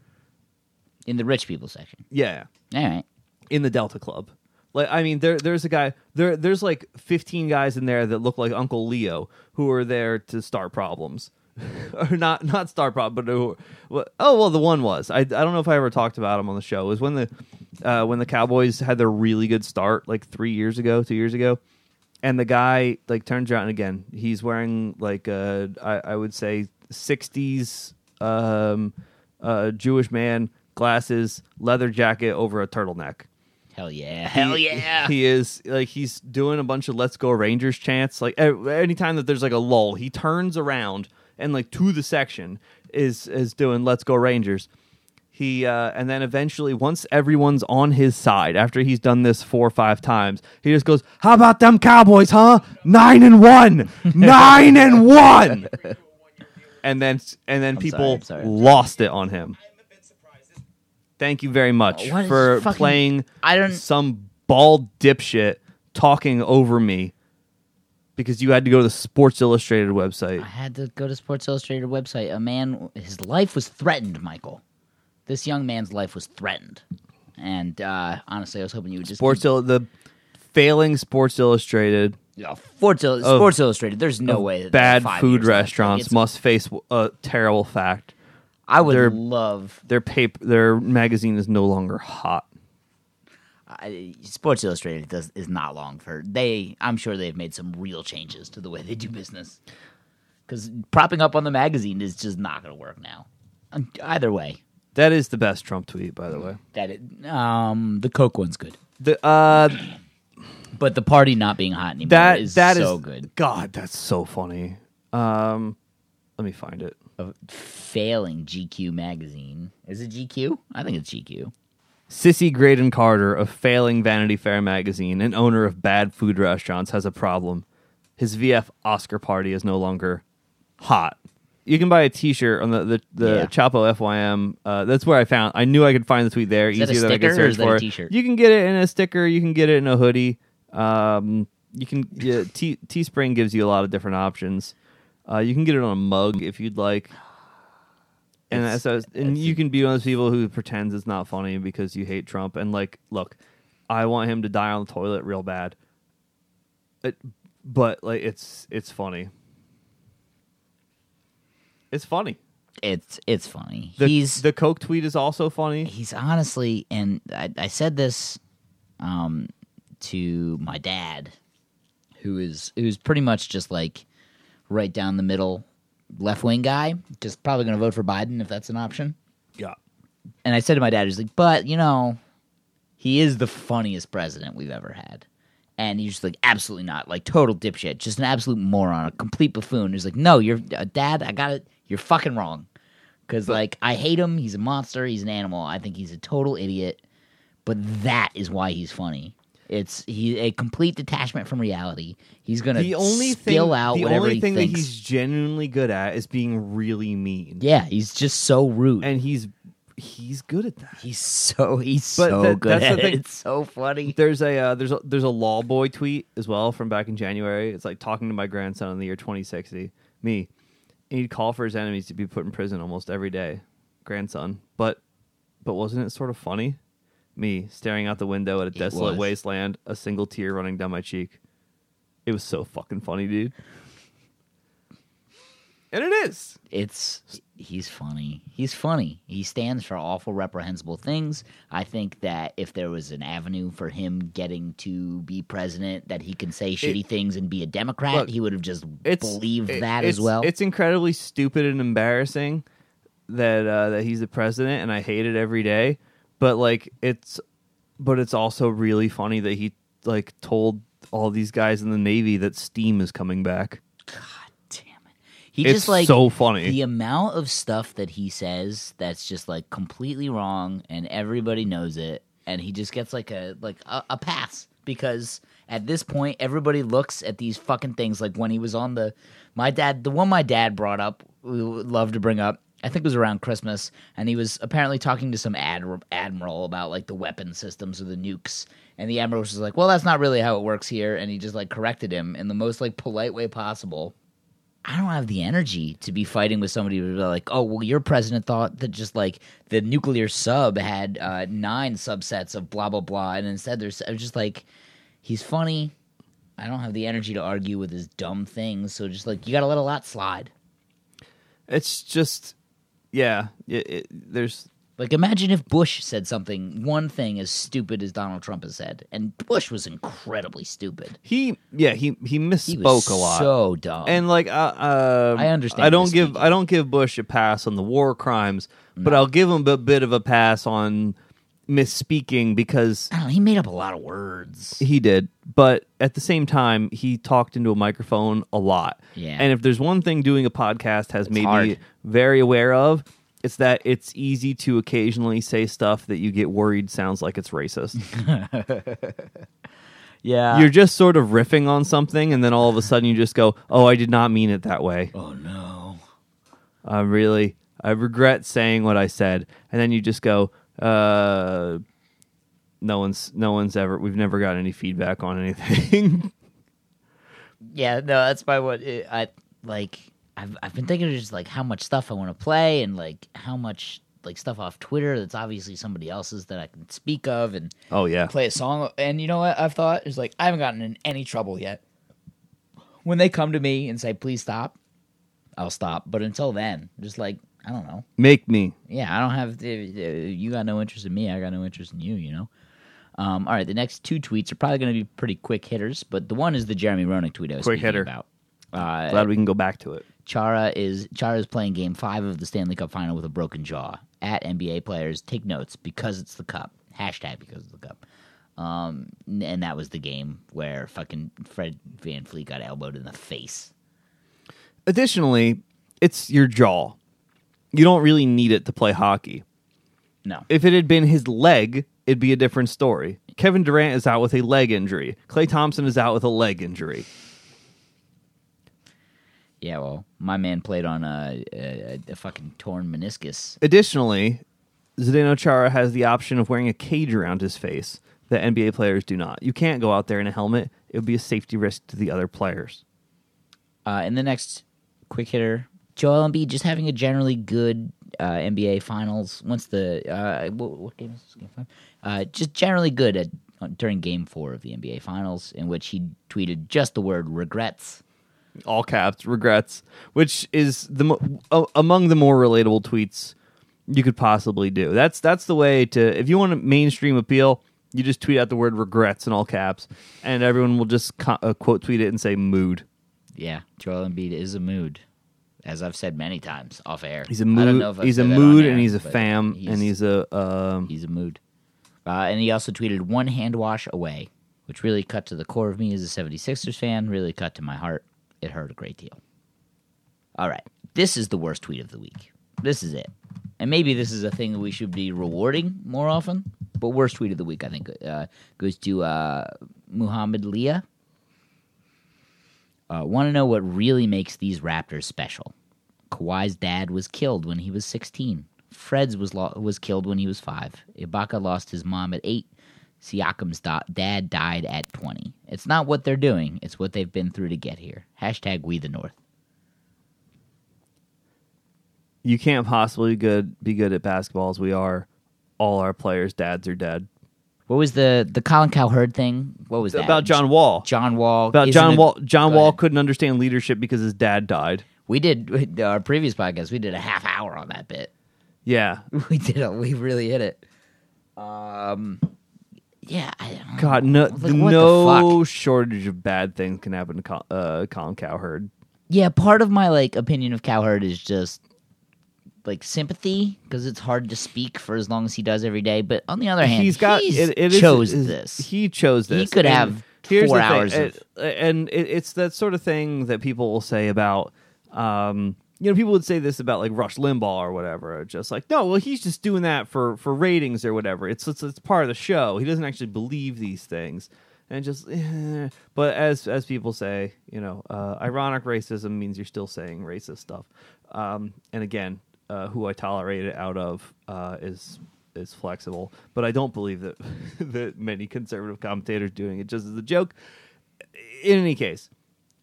in the rich people section. Yeah, All right. in the Delta Club. Like I mean, there there's a guy there there's like 15 guys in there that look like Uncle Leo who are there to start problems. (laughs) or not not start problem, but who, well, oh well, the one was I I don't know if I ever talked about him on the show. It was when the uh, when the Cowboys had their really good start like three years ago, two years ago, and the guy like turns around and again he's wearing like uh I, I would say 60s um uh Jewish man glasses leather jacket over a turtleneck Hell yeah. Hell he- yeah. He is like he's doing a bunch of "Let's Go Rangers" chants. Like anytime that there's like a lull, he turns around and like to the section is is doing "Let's Go Rangers." He uh, and then eventually, once everyone's on his side, after he's done this four or five times, he just goes, "How about them Cowboys, huh? Nine and one, (laughs) nine and one." (laughs) And then and then I'm people sorry, I'm sorry, I'm sorry. lost it on him. Thank you very much What is for fucking- playing I don't- some bald dipshit talking over me because you had to go to the Sports Illustrated website. I had to go to Sports Illustrated website. A man, his life was threatened, Michael. This young man's life was threatened. And uh, honestly, I was hoping you would just. Sports Il- the failing Sports Illustrated Yeah, Sports, Sports Illustrated. There's no way that bad five food years left. Like, restaurants it's- must face a terrible fact. I would they're- love. Their paper, their magazine is no longer hot. I, Sports Illustrated does is not long for they. I'm sure they've made some real changes to the way they do business. Because propping up on the magazine is just not going to work now. Um, Either way, That is the best Trump tweet, by the way. that it, um the Coke one's good, The uh, but the party not being hot anymore that is that so is- good. God, that's so funny. Um, let me find it. A failing GQ magazine is it GQ? I think it's GQ. Sissy Graydon Carter of failing Vanity Fair magazine and owner of bad food restaurants has a problem. His VF Oscar party is no longer hot. You can buy a T-shirt on the the, the Yeah. Chapo FYM. Uh, that's where I found. I knew I could find the tweet there Is easier than I could search for. T-shirt? You can get it in a sticker. You can get it in a hoodie. Um, you can yeah, T Teespring gives you a lot of different options. Uh, you can get it on a mug if you'd like. And It's- that's, and you can be one of those people who pretends it's not funny because you hate Trump. And like, look, I want him to die on the toilet real bad. It, but like, it's it's funny. It's funny. It's it's funny. The, he's the Coke tweet is also funny. he's honestly, and I, I said this um, to my dad, who is who's pretty much just like right down the middle left wing guy, just probably going to vote for Biden if that's an option. Yeah. And I said to my dad, he's like, but you know, he is the funniest president we've ever had. And he's just like, absolutely not, like total dipshit, just an absolute moron, a complete buffoon. He's like, no, you're uh, dad, I got it, you're fucking wrong. Because like I hate him, he's a monster, he's an animal. I think he's a total idiot. But that is why he's funny. It's he a complete detachment from reality. He's gonna The only spill thing, out the whatever only he thing thinks. that he's genuinely good at is being really mean. yeah, he's just so rude. And he's he's good at that. he's so he's But so that- good that's the at it. thing. (laughs) It's so funny. There's a uh, there's a there's a law boy tweet as well from back in January. It's like talking to my grandson in the year 2060. Me, and he'd call for his enemies to be put in prison almost every day. Grandson, but but wasn't it sort of funny? Me staring out the window at a desolate was. wasteland, a single tear running down my cheek. It was so fucking funny, dude. And it is. it's he's funny. He's funny. He stands for awful reprehensible things. I think that if there was an avenue for him getting to be president that he can say shitty things and be a Democrat, Look, he would have just believed it- that as well. It's incredibly stupid and embarrassing that uh, that he's the president, and I hate it every day. But like, it's but it's also really funny that he like told all these guys in the Navy that steam is coming back. God damn it. He It's just like so funny. The amount of stuff that he says that's just like completely wrong, and everybody knows it, and he just gets like a like a, a pass because at this point everybody looks at these fucking things like when he was on the my dad the one my dad brought up we would love to bring up I think it was around Christmas, and he was apparently talking to some ad- admiral about like the weapon systems or the nukes, and the admiral was like, "Well, that's not really how it works here," and he just like corrected him in the most like polite way possible. I don't have the energy to be fighting with somebody who's like, "Oh, well, your president thought that just like the nuclear sub had uh, nine subsets of blah blah blah," and instead there's I'm just like, he's funny. I don't have the energy to argue with his dumb things, so just like you got to let a lot slide. It's just, yeah. It, it, there's Like, imagine if Bush said something, one thing as stupid as Donald Trump has said, and Bush was incredibly stupid. he, yeah, he he He misspoke was a lot. so dumb. and like uh, uh, I understand I don't give speaking. I don't give Bush a pass on the war crimes, but I'll give him a bit of a pass on misspeaking because I don't know, he made up a lot of words. he did. But at the same time, he talked into a microphone a lot. Yeah. And if there's one thing doing a podcast has made me very aware of, it's that it's easy to occasionally say stuff that you get worried sounds like it's racist. (laughs) Yeah. You're just sort of riffing on something, and then all of a sudden you just go, "Oh, I did not mean it that way." oh no. I'm really, I regret saying what I said, and then you just go, uh, "No one's, no one's ever, we've never got any feedback on anything." (laughs) Yeah, no, that's my what it, I like. I've I've been thinking of just like how much stuff I want to play and like how much like stuff off Twitter that's obviously somebody else's that I can speak of and oh yeah, play a song. And you know what I've thought is like I haven't gotten in any trouble yet. When they come to me and say please stop, I'll stop. But until then, just like I don't know. make me. Yeah, I don't have. uh, You got no interest in me. I got no interest in you. You know. Um, all right, the next two tweets are probably going to be pretty quick hitters, but the one is the Jeremy Roenick tweet I was Quick speaking hitter. about. Uh, Glad we can go back to it. Chara is Chara is playing Game Five of the Stanley Cup Final with a broken jaw. At NBA players, take notes because it's the cup. Hashtag because it's the cup. Um, and that was the game where fucking Fred VanVleet got elbowed in the face. Additionally, it's your jaw. You don't really need it to play hockey. No, If it had been his leg, it'd be a different story. Kevin Durant is out with a leg injury. Klay Thompson is out with a leg injury. yeah, well, my man played on a, a, a fucking torn meniscus. Additionally, Zdeno Chara has the option of wearing a cage around his face that NBA players do not. You can't go out there in a helmet. It would be a safety risk to the other players. Uh, in the next quick hitter, Joel Embiid just having a generally good uh, NBA Finals. Once the uh, what, what game is this? Game five. Uh, just generally good at during Game Four of the NBA Finals, in which he tweeted just the word regrets. All caps, regrets, which is the mo- uh, among the more relatable tweets you could possibly do. That's that's the way to if you want a mainstream appeal, you just tweet out the word regrets in all caps, and everyone will just co- uh, quote tweet it and say mood. Yeah, Joel Embiid is a mood, as I've said many times off air. He's a mood. He's a said that on mood, air, and he's a fam, and he's a um, he's a mood. Uh, and he also tweeted one hand wash away, which really cut to the core of me as a 76ers fan, really cut to my heart. It hurt a great deal. All right. This is the worst tweet of the week. This is it. And maybe this is a thing that we should be rewarding more often. But worst tweet of the week, I think, uh, goes to uh, Muhammad Leah. Uh, Want to know what really makes these Raptors special? Kawhi's dad was killed when he was 16. Fred's was lo- was killed when he was five. Ibaka lost his mom at eight. Siakam's da- dad died at 20. It's not what they're doing; it's what they've been through to get here. Hashtag We the North. you can't possibly good be good at basketball as we are. All our players' dads are dead. What was the the Colin Cowherd thing? What was that About John Wall. John Wall. About John a- Wall. John Wall ahead. couldn't understand leadership because his dad died. We did our previous podcast. We did a half hour on that bit. Yeah. (laughs) We did. A, we really hit it. Um. Yeah. I don't God, no, Like, the, what the no shortage of bad things can happen to Col- uh, Colin Cowherd. Yeah, part of my like opinion of Cowherd is just like sympathy because it's hard to speak for as long as he does every day. But on the other hand, he's got he's it, it chose is- this. He chose this. He could And have here's four the thing, hours of- and it's that sort of thing that people will say about Um, you know, people would say this about like Rush Limbaugh or whatever. Just like, no, well, he's just doing that for for ratings or whatever. It's it's, it's part of the show. He doesn't actually believe these things, and just. eh. But as as people say, you know, uh, ironic racism means you're still saying racist stuff. Um, and again, uh, who I tolerate it out of uh, is is flexible, but I don't believe that (laughs) that many conservative commentators doing it just as a joke. In any case,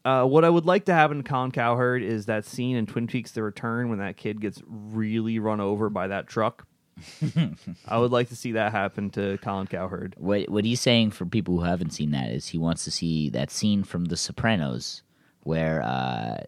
uh, what I would like to happen to Colin Cowherd is that scene in Twin Peaks: The Return when that kid gets really run over by that truck. (laughs) I would like to see that happen to Colin Cowherd. What what he's saying for people who haven't seen that is he wants to see that scene from The Sopranos where uh,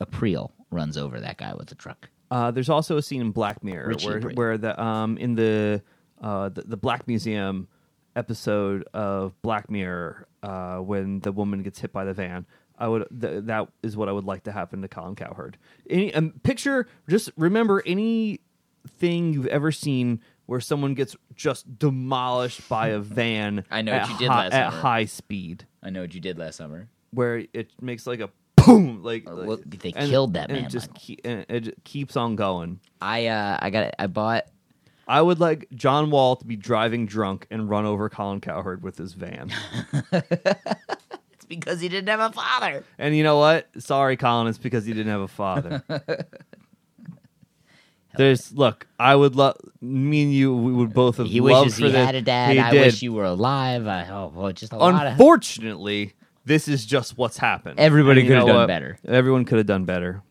April runs over that guy with the truck. Uh, there's also a scene in Black Mirror Richie where where the um in the uh the, the Black Museum episode of Black Mirror uh when the woman gets hit by the van. I would th- that is what I would like to happen to Colin Cowherd. Any um, picture just remember anything you've ever seen where someone gets just demolished by a (laughs) van I know at, what you did hi- last at summer. high speed I know what you did last summer. where it makes like a boom like, like- well, they and- killed that man, it just Michael. ke- and it just keeps on going. I uh, I got I bought I would like John Wall to be driving drunk and run over Colin Cowherd with his van. (laughs) it's because he didn't have a father. and you know what? Sorry, Colin, it's because he didn't have a father. (laughs) There's look, I would love me and you. We would both have He loved wishes for he this. had a dad. He I did. wish you were alive. I, oh, well, just a lot of Unfortunately, this is just what's happened. Everybody could have done what? better. Everyone could have done better.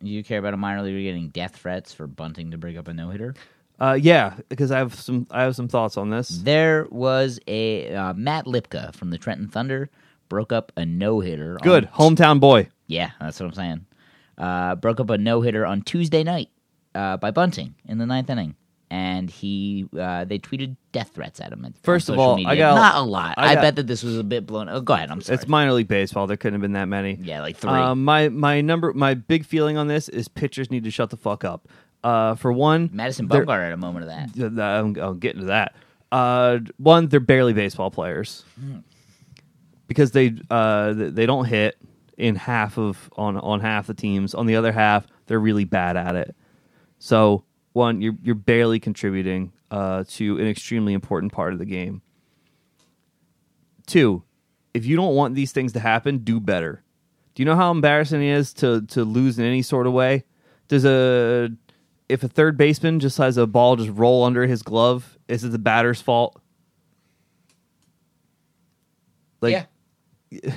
You care about a minor leaguer getting death threats for bunting to break up a no hitter? Uh, yeah, because I have some. I have some thoughts on this. There was a uh, Matt Lipka from the Trenton Thunder broke up a no hitter. Good hometown boy. Yeah, that's what I'm saying. Uh, broke up a no hitter on Tuesday night uh, by bunting in the ninth inning, and he uh, they tweeted death threats at him. First of all, media. I got- not a lot. I I, bet that this was a bit blown. Oh, go ahead. I'm sorry. It's minor league baseball. There couldn't have been that many. yeah, like three. Um, my my number my big feeling on this is pitchers need to shut the fuck up. Uh, for one, Madison Bumgarner had a moment of that. th- th- I'm, I'll get into that. Uh, one, they're barely baseball players because they uh they don't hit in half of on on half the teams. On the other half, they're really bad at it. So one, you're you're barely contributing uh to an extremely important part of the game. Two, if you don't want these things to happen, do better. Do you know how embarrassing it is to to lose in any sort of way? Does a if a third baseman just has a ball just roll under his glove, is it the batter's fault? Like yeah. (laughs)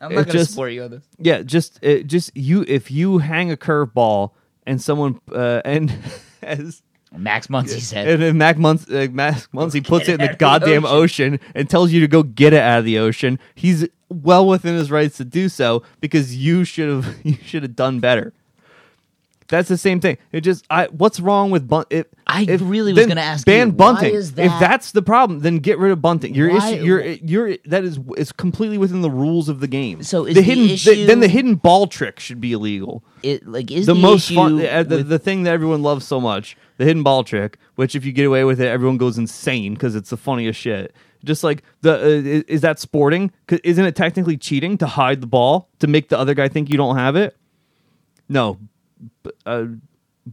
I'm not going to just- support you on this. yeah, just it, just you if you hang a curveball and someone uh, and (laughs) as Max Muncy said. and then Mac uh, Mac Muncy puts it in out the of the goddamn ocean. and tells you to go get it out of the ocean. He's well within his rights to do so because you should have (laughs) you should have done better. That's the same thing. It just I what's wrong with bunt? If, I if- really was gonna ask ban you, bunting. is If that's the problem, then get rid of bunting. Your Why- issue, your your that is is completely within the rules of the game. So is the the hidden issue- then the hidden ball trick should be illegal it like is the, the, most fun uh, the, with- the thing that everyone loves so much the hidden ball trick which if you get away with it everyone goes insane because it's the funniest shit just like the uh, is, is that sporting isn't it technically cheating to hide the ball to make the other guy think you don't have it no uh,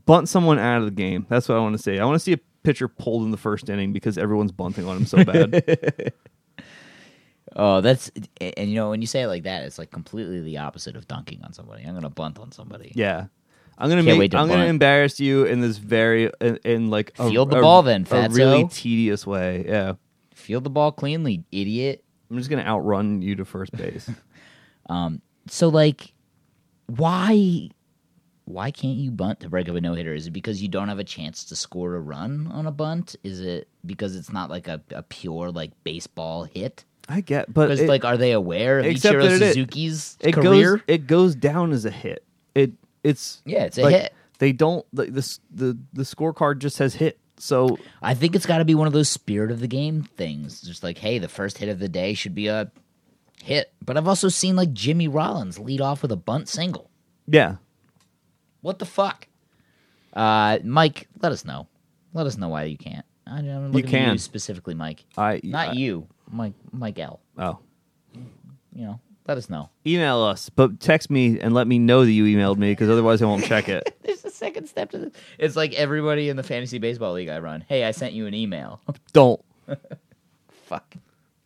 bunt someone out of the game that's what i want to say i want to see a pitcher pulled in the first inning because everyone's bunting on him so bad (laughs) Oh, that's and you know when you say it like that, it's like completely the opposite of dunking on somebody. I'm gonna bunt on somebody. yeah I'm gonna Can't make. to I'm gonna embarrass you in this very in, in like a, Field the a- ball then, a really tedious way. Yeah, Field the ball cleanly, idiot. I'm just gonna outrun you to first base. (laughs) um, So like, why, why can't you bunt to break up a no hitter? Is it because you don't have a chance to score a run on a bunt? Is it because it's not like a, a pure like baseball hit? I get, but Because like, are they aware of Ichiro it- Suzuki's it career? goes it goes down as a hit. It it's Yeah, it's a like, hit. They don't like this the the scorecard just says hit. So I think it's got to be one of those spirit of the game things. Just like, hey, the first hit of the day should be a hit. But I've also seen like Jimmy Rollins lead off with a bunt single. yeah, What the fuck? Uh, Mike, let us know. Let us know why you can't. I, I'm looking at can. you specifically, Mike. I Not I- you, Mike. Mike L. Oh, You know, Let us know. Email us, but text me and let me know that you emailed me because otherwise I won't check it. (laughs) There's a second step to this. It's like everybody in the fantasy baseball league I run. Hey, I sent you an email. Don't. (laughs) Fuck.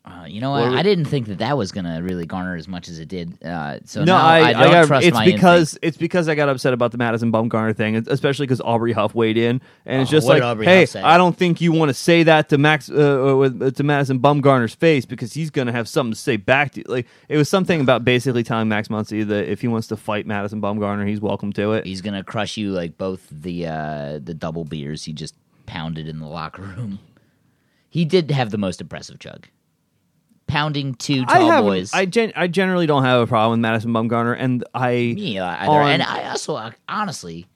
Uh, you know what? Well, I didn't think that that was gonna really garner as much as it did. Uh, so no, I, I, I, don't got. trust It's my because it's because I got upset about the Madison Bumgarner thing, especially because Aubrey Huff weighed in, and it's Oh, just like, Aubrey hey, I don't think you want to say that to Max, uh, uh, with, uh, to Madison Bumgarner's face because he's gonna have something to say back to you. Like it was something about basically telling Max Muncy that if he wants to fight Madison Bumgarner, he's welcome to it. He's gonna crush you like both the uh, the double beers he just pounded in the locker room. (laughs) He did have the most impressive chug, pounding two I tall have, boys. I gen- I generally don't have a problem with Madison Bumgarner, and I Me either. on- and I also honestly,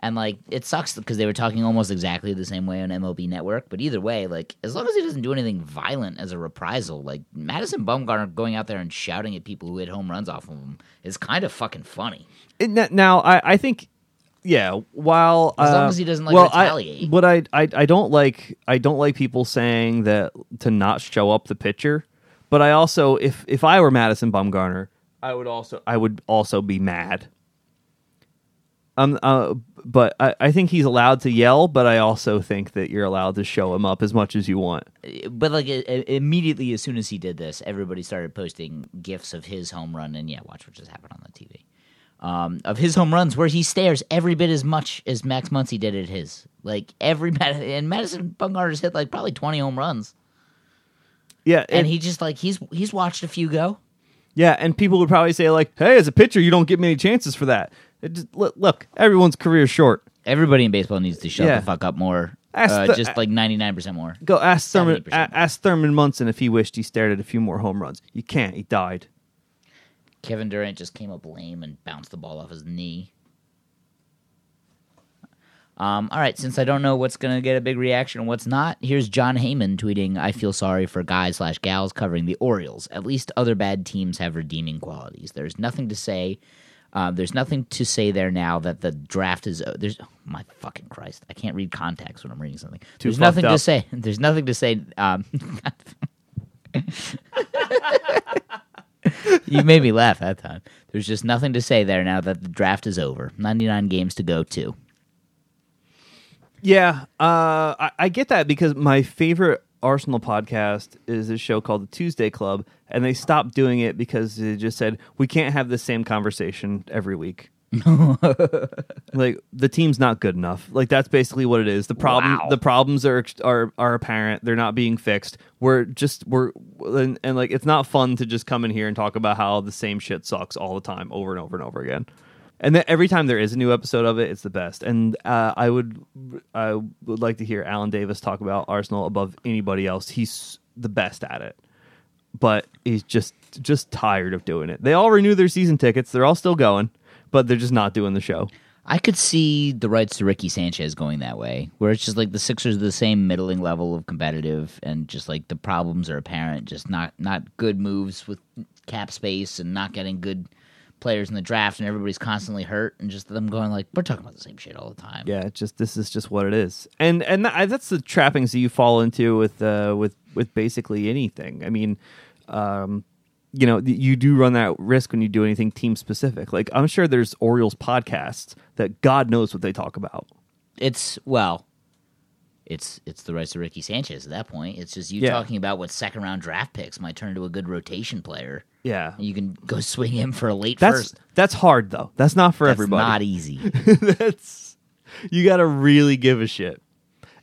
and like it sucks because they were talking almost exactly the same way on MLB Network. But either way, like as long as he doesn't do anything violent as a reprisal, like Madison Bumgarner going out there and shouting at people who hit home runs off of him is kind of fucking funny. It, now I, I think yeah while As long uh, as he doesn't, like, well, retaliate. I, what I, I I don't like I don't like people saying that to not show up the pitcher but I also if if I were Madison Bumgarner I would also I would also be mad um uh but I, I think he's allowed to yell but I also think that you're allowed to show him up as much as you want But like immediately as soon as he did this, everybody started posting gifs of his home run, and yeah, watch what just happened on the TV. Um, of his home runs where he stares every bit as much as Max Muncy did at his. Like every (laughs) and Madison Bumgarner's hit like probably twenty home runs, yeah and he just like he's he's watched a few go. Yeah, and people would probably say like, "Hey, as a pitcher, you don't get many chances for that." It just, look, look, everyone's career is short. Everybody in baseball needs to shut Yeah. the fuck up more. Ask Uh, the- just like ninety nine percent more. Go ask Thurman, a- ask Thurman Munson if he wished he stared at a few more home runs. You can't. He died. Kevin Durant just came up lame and bounced the ball off his knee. Um, all right, since I don't know what's going to get a big reaction and what's not, here's Jon Heyman tweeting, I feel sorry for guys slash gals covering the Orioles. At least other bad teams have redeeming qualities. There's nothing to say. Uh, there's nothing to say there now that the draft is. Uh, there's oh, my fucking Christ. I can't read context when I'm reading something. Too there's nothing to say. There's nothing to say. Um, (laughs) you made me laugh that time. There's just nothing to say there now that the draft is over. 99 games to go to. Yeah, uh, I, I get that because my favorite Arsenal podcast is a show called the Tuesday Club, and they stopped doing it because they just said we can't have the same conversation every week. (laughs) like the team's not good enough. Like that's basically what it is. The problem, Wow. the problems are are are apparent. They're not being fixed. We're just we're and, and like it's not fun to just come in here and talk about how the same shit sucks all the time, over and over and over again. And then every time there is a new episode of it, it's the best. And uh, I would I would like to hear Alan Davies talk about Arsenal above anybody else. He's the best at it but he's just just tired of doing it. They all renew their season tickets. They're all still going, but they're just not doing the show. I could see the rights to Ricky Sanchez going that way, where it's just like the Sixers are the same middling level of competitive, and just like the problems are apparent. Just not not good moves with cap space, and not getting good players in the draft, and everybody's constantly hurt, and just them going like we're talking about the same shit all the time. Yeah, just this is just what it is, and and that, that's the trappings that you fall into with uh, with with basically anything. I mean, um, you know, th- you do run that risk when you do anything team specific. Like I'm sure there's Orioles podcasts that God knows what they talk about. It's well, it's it's the rights of Ricky Sanchez at that point. It's just you Yeah. talking about what second round draft picks might turn into a good rotation player. Yeah, You can go swing him for a late that's first. that's hard though. That's not for That's everybody. not easy. (laughs) that's you got to really give a shit.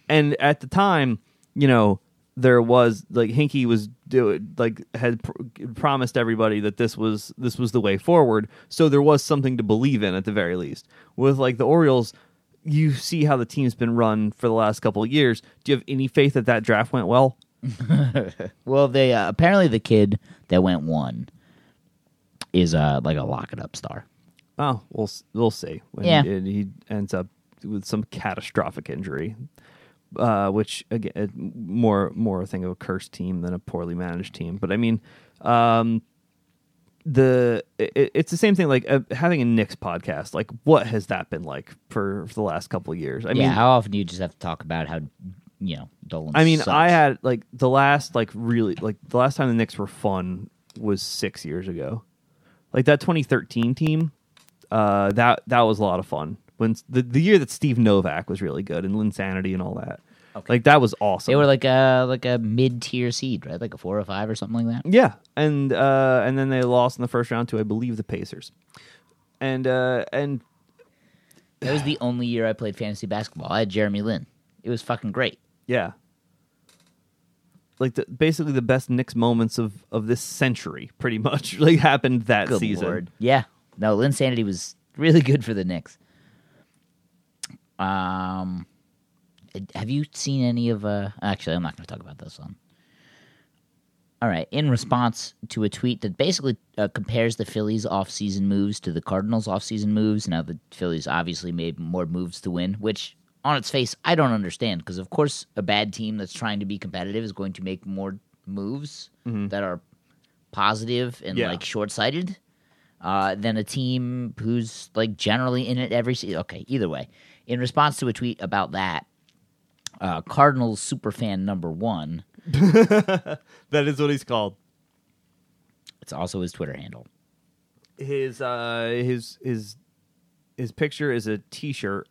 And at the time, you know, there was like Hinkie was do like had pr- promised everybody that this was this was the way forward. So there was something to believe in at the very least. With like the Orioles, you see how the team's been run for the last couple of years. Do you have any faith that that draft went well? (laughs) Well, they uh, apparently the kid that went one is uh like a lock it up star. Oh, we'll s- we'll see. When Yeah. he, he ends up with some catastrophic injury, uh, which again it- more more a thing of a cursed team than a poorly managed team. But I mean, um, the it, it's the same thing. Like uh, having a Knicks podcast. Like, what has that been like for, for the last couple of years? I yeah, mean, how often do you just have to talk about how you know Dolan? I mean, sucks? I had like the last like really like the last time the Knicks were fun was six years ago. Like that 2013 team, uh, that that was a lot of fun. When the the year that Steve Novak was really good and Linsanity and all that, Okay. like that was awesome. They were like a like a mid tier seed, right? Like a four or five or something like that. Yeah, and uh, and then they lost in the first round to I believe the Pacers, and uh, and That was the only year I played fantasy basketball. I had Jeremy Lin. It was fucking great. Yeah, like the, basically the best Knicks moments of of this century, pretty much (laughs) like happened that Good season. lord. Yeah. No, Linsanity was really good for the Knicks. Um, have you seen any of? Uh, actually, I'm not going to talk about this one. All right. In response to a tweet that basically uh, compares the Phillies' offseason moves to the Cardinals' offseason moves, now the Phillies obviously made more moves to win, which on its face I don't understand because of course a bad team that's trying to be competitive is going to make more moves that are positive and Yeah. like short-sighted uh, than a team who's like generally in it every season. Okay, either way. In response to a tweet about that, uh, Cardinals superfan number one, (laughs) That is what he's called. it's also his Twitter handle. His uh, his his his picture is a T-shirt,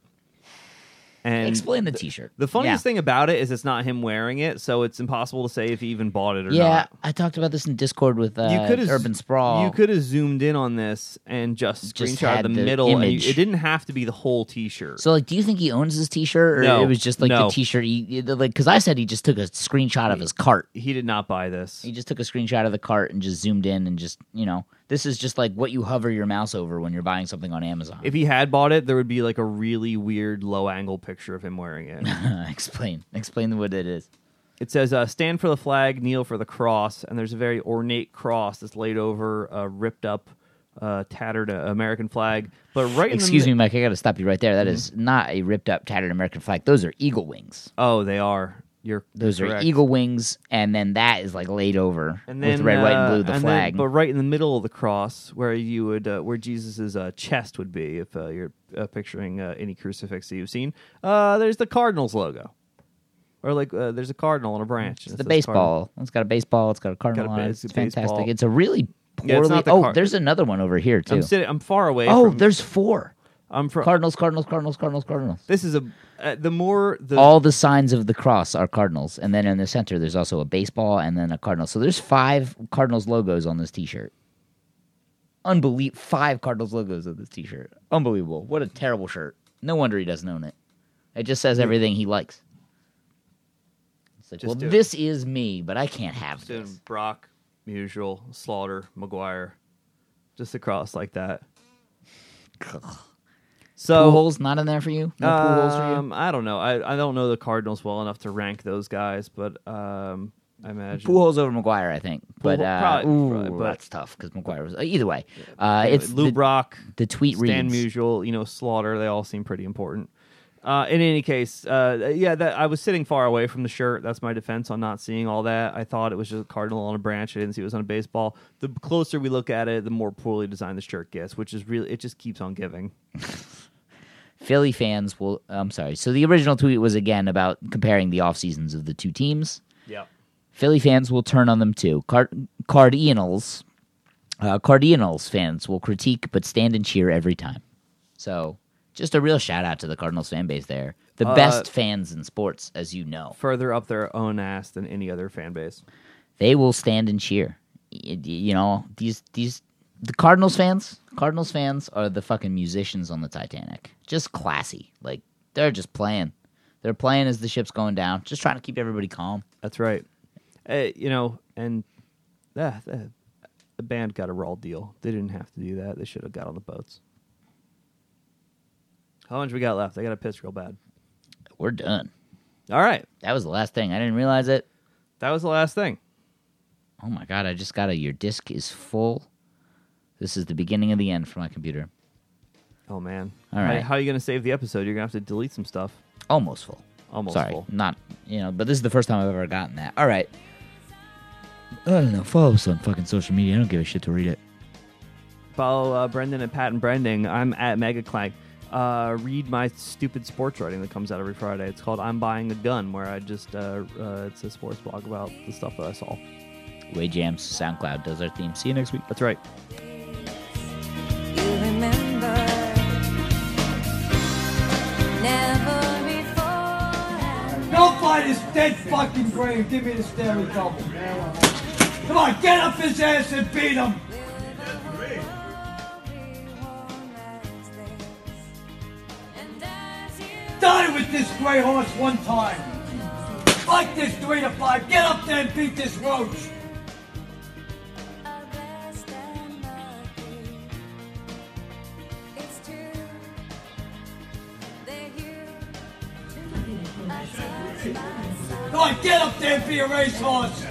and Explain the T-shirt. The funniest Yeah. thing about it is it's not him wearing it, so it's impossible to say if he even bought it or Yeah, not. I talked about this in Discord with uh, you could have Urban Sprawl. You could have zoomed in on this and just Just screenshot had the, the middle. And you, image. it didn't have to be the whole T-shirt. So, like, do you think he owns his T-shirt, or No, it was just like no. the T-shirt? He, like, because I said he just took a screenshot of his cart. he did not buy this. He just took a screenshot of the cart and just zoomed in and just, you know, this is just like what you hover your mouse over when you're buying something on Amazon. If he had bought it, there would be like a really weird low-angle picture of him wearing it. (laughs) explain, explain what it is. It says, uh, "Stand for the flag, kneel for the cross," and there's a very ornate cross that's laid over a ripped up, uh, tattered uh, American flag. But right, Excuse me, Mike. I got to stop you right there. That Mm-hmm. is not a ripped up, tattered American flag. Those are eagle wings. Oh, they are. You're Those you're eagle wings, and then that is like laid over and then with red, white, and uh, blue. The and then- flag. but right in the middle of the cross, where you would, uh, where Jesus's uh, chest would be, if uh, you're uh, picturing uh, any crucifix that you've seen, uh, there's the Cardinals logo, or like uh, there's a cardinal on a branch. It's the says Cardinal. baseball. It's got a baseball. It's got a cardinal Got a on it. It's, it's fantastic. baseball. It's a really Yeah, poorly. not the oh, there's another one over here too. I'm sitting. I'm far away. oh, from, there's four. I'm from. Cardinals, Cardinals, Cardinals, Cardinals, Cardinals. This is a uh, the more the All the signs of the cross are cardinals, and then in the center there's also a baseball and then a cardinal. So there's five Cardinals logos on this T-shirt. Unbelievable! Five Cardinals logos on this T-shirt. Unbelievable! What a terrible shirt. No wonder he doesn't own it. It just says everything he likes. It's like, Just well, do it. this is me, but I can't have Soon, this. Brock, Musial, Slaughter, McGwire, just across like that. So Pujols not in there for you? No Pujols for you? um, I don't know. I, I don't know the Cardinals well enough to rank those guys, but um, I imagine Pujols over McGwire, I think. But uh, probably- ooh, probably, but- that's tough because McGwire was. Either way, uh, it's Lou the, Brock, the tweet Stan reads. Musial, you know, Slaughter. They all seem pretty important. Uh, in any case, uh, yeah, that I was sitting far away from the shirt. That's my defense on not seeing all that. I thought it was just a cardinal on a branch. I didn't see it was on a baseball. The closer we look at it, the more poorly designed the shirt gets, which is really it just keeps on giving. (laughs) Philly fans will. I'm sorry. So the original tweet was again about comparing the off seasons of the two teams. Yeah. Philly fans will turn on them too. Card- Cardinals, uh, Cardinals fans will critique but stand and cheer every time. So just a real shout out to the Cardinals fan base there. The Uh, best fans in sports, as you know. Further up their own ass than any other fan base. they will stand and cheer. You know these these the Cardinals fans. Cardinals fans are the fucking musicians on the Titanic. Just classy. Like they're just playing. They're playing as the ship's going down. Just trying to keep everybody calm. That's right. Uh, you know, and uh, the, the band got a raw deal. They didn't have to do that. They should have got on the boats. How much we got left? I got to piss real bad. We're done. All right, That was the last thing. I didn't realize it. that was the last thing. Oh my god! I just got a. Your disk is full. This is the beginning of the end for my computer. Oh man! All right. How- How, are you going to save the episode? You're going to have to delete some stuff. Almost full. Almost Sorry, full. not you know. But this is the first time I've ever gotten that. All right. I don't know. Follow us on fucking social media. I don't give a shit to read it. Follow uh, Brendan and Pat and Branding. I'm at MegaClank. Uh, read my stupid sports writing that comes out every Friday. It's called "I'm Buying a Gun," where I just uh, uh, it's a sports blog about the stuff that I saw. Way Jams SoundCloud does our theme. See you next week. That's right. Don't his dead fucking grave. Give me the Stanley Double. Come on, get up his ass and beat him. Die with this gray horse one time. Fight this three to five. Get up there and beat this roach. Come on, get up there and be a racehorse.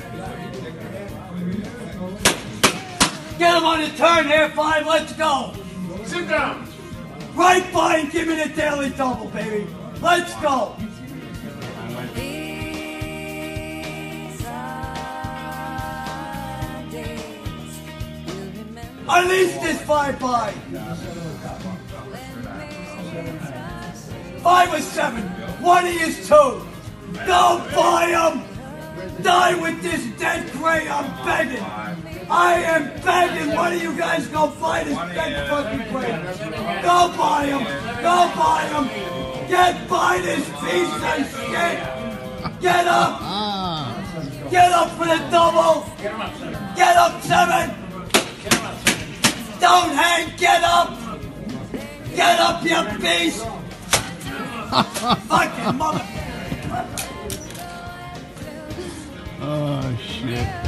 Get him on the turn here, five. Let's go. Sit down. Right by and give me the daily double, baby. Let's go. Unleash this five by. Five or seven. One is two. Don't buy him. Die with this dead gray. I'm begging. I am begging. One of you guys go buy this dead fucking gray. Go buy him. Go buy him. Get by this piece of shit. Get up. Get up for the double. Get up, seven. Don't hang. Get up. Get up, you beast. Fucking mother. Oh, shit.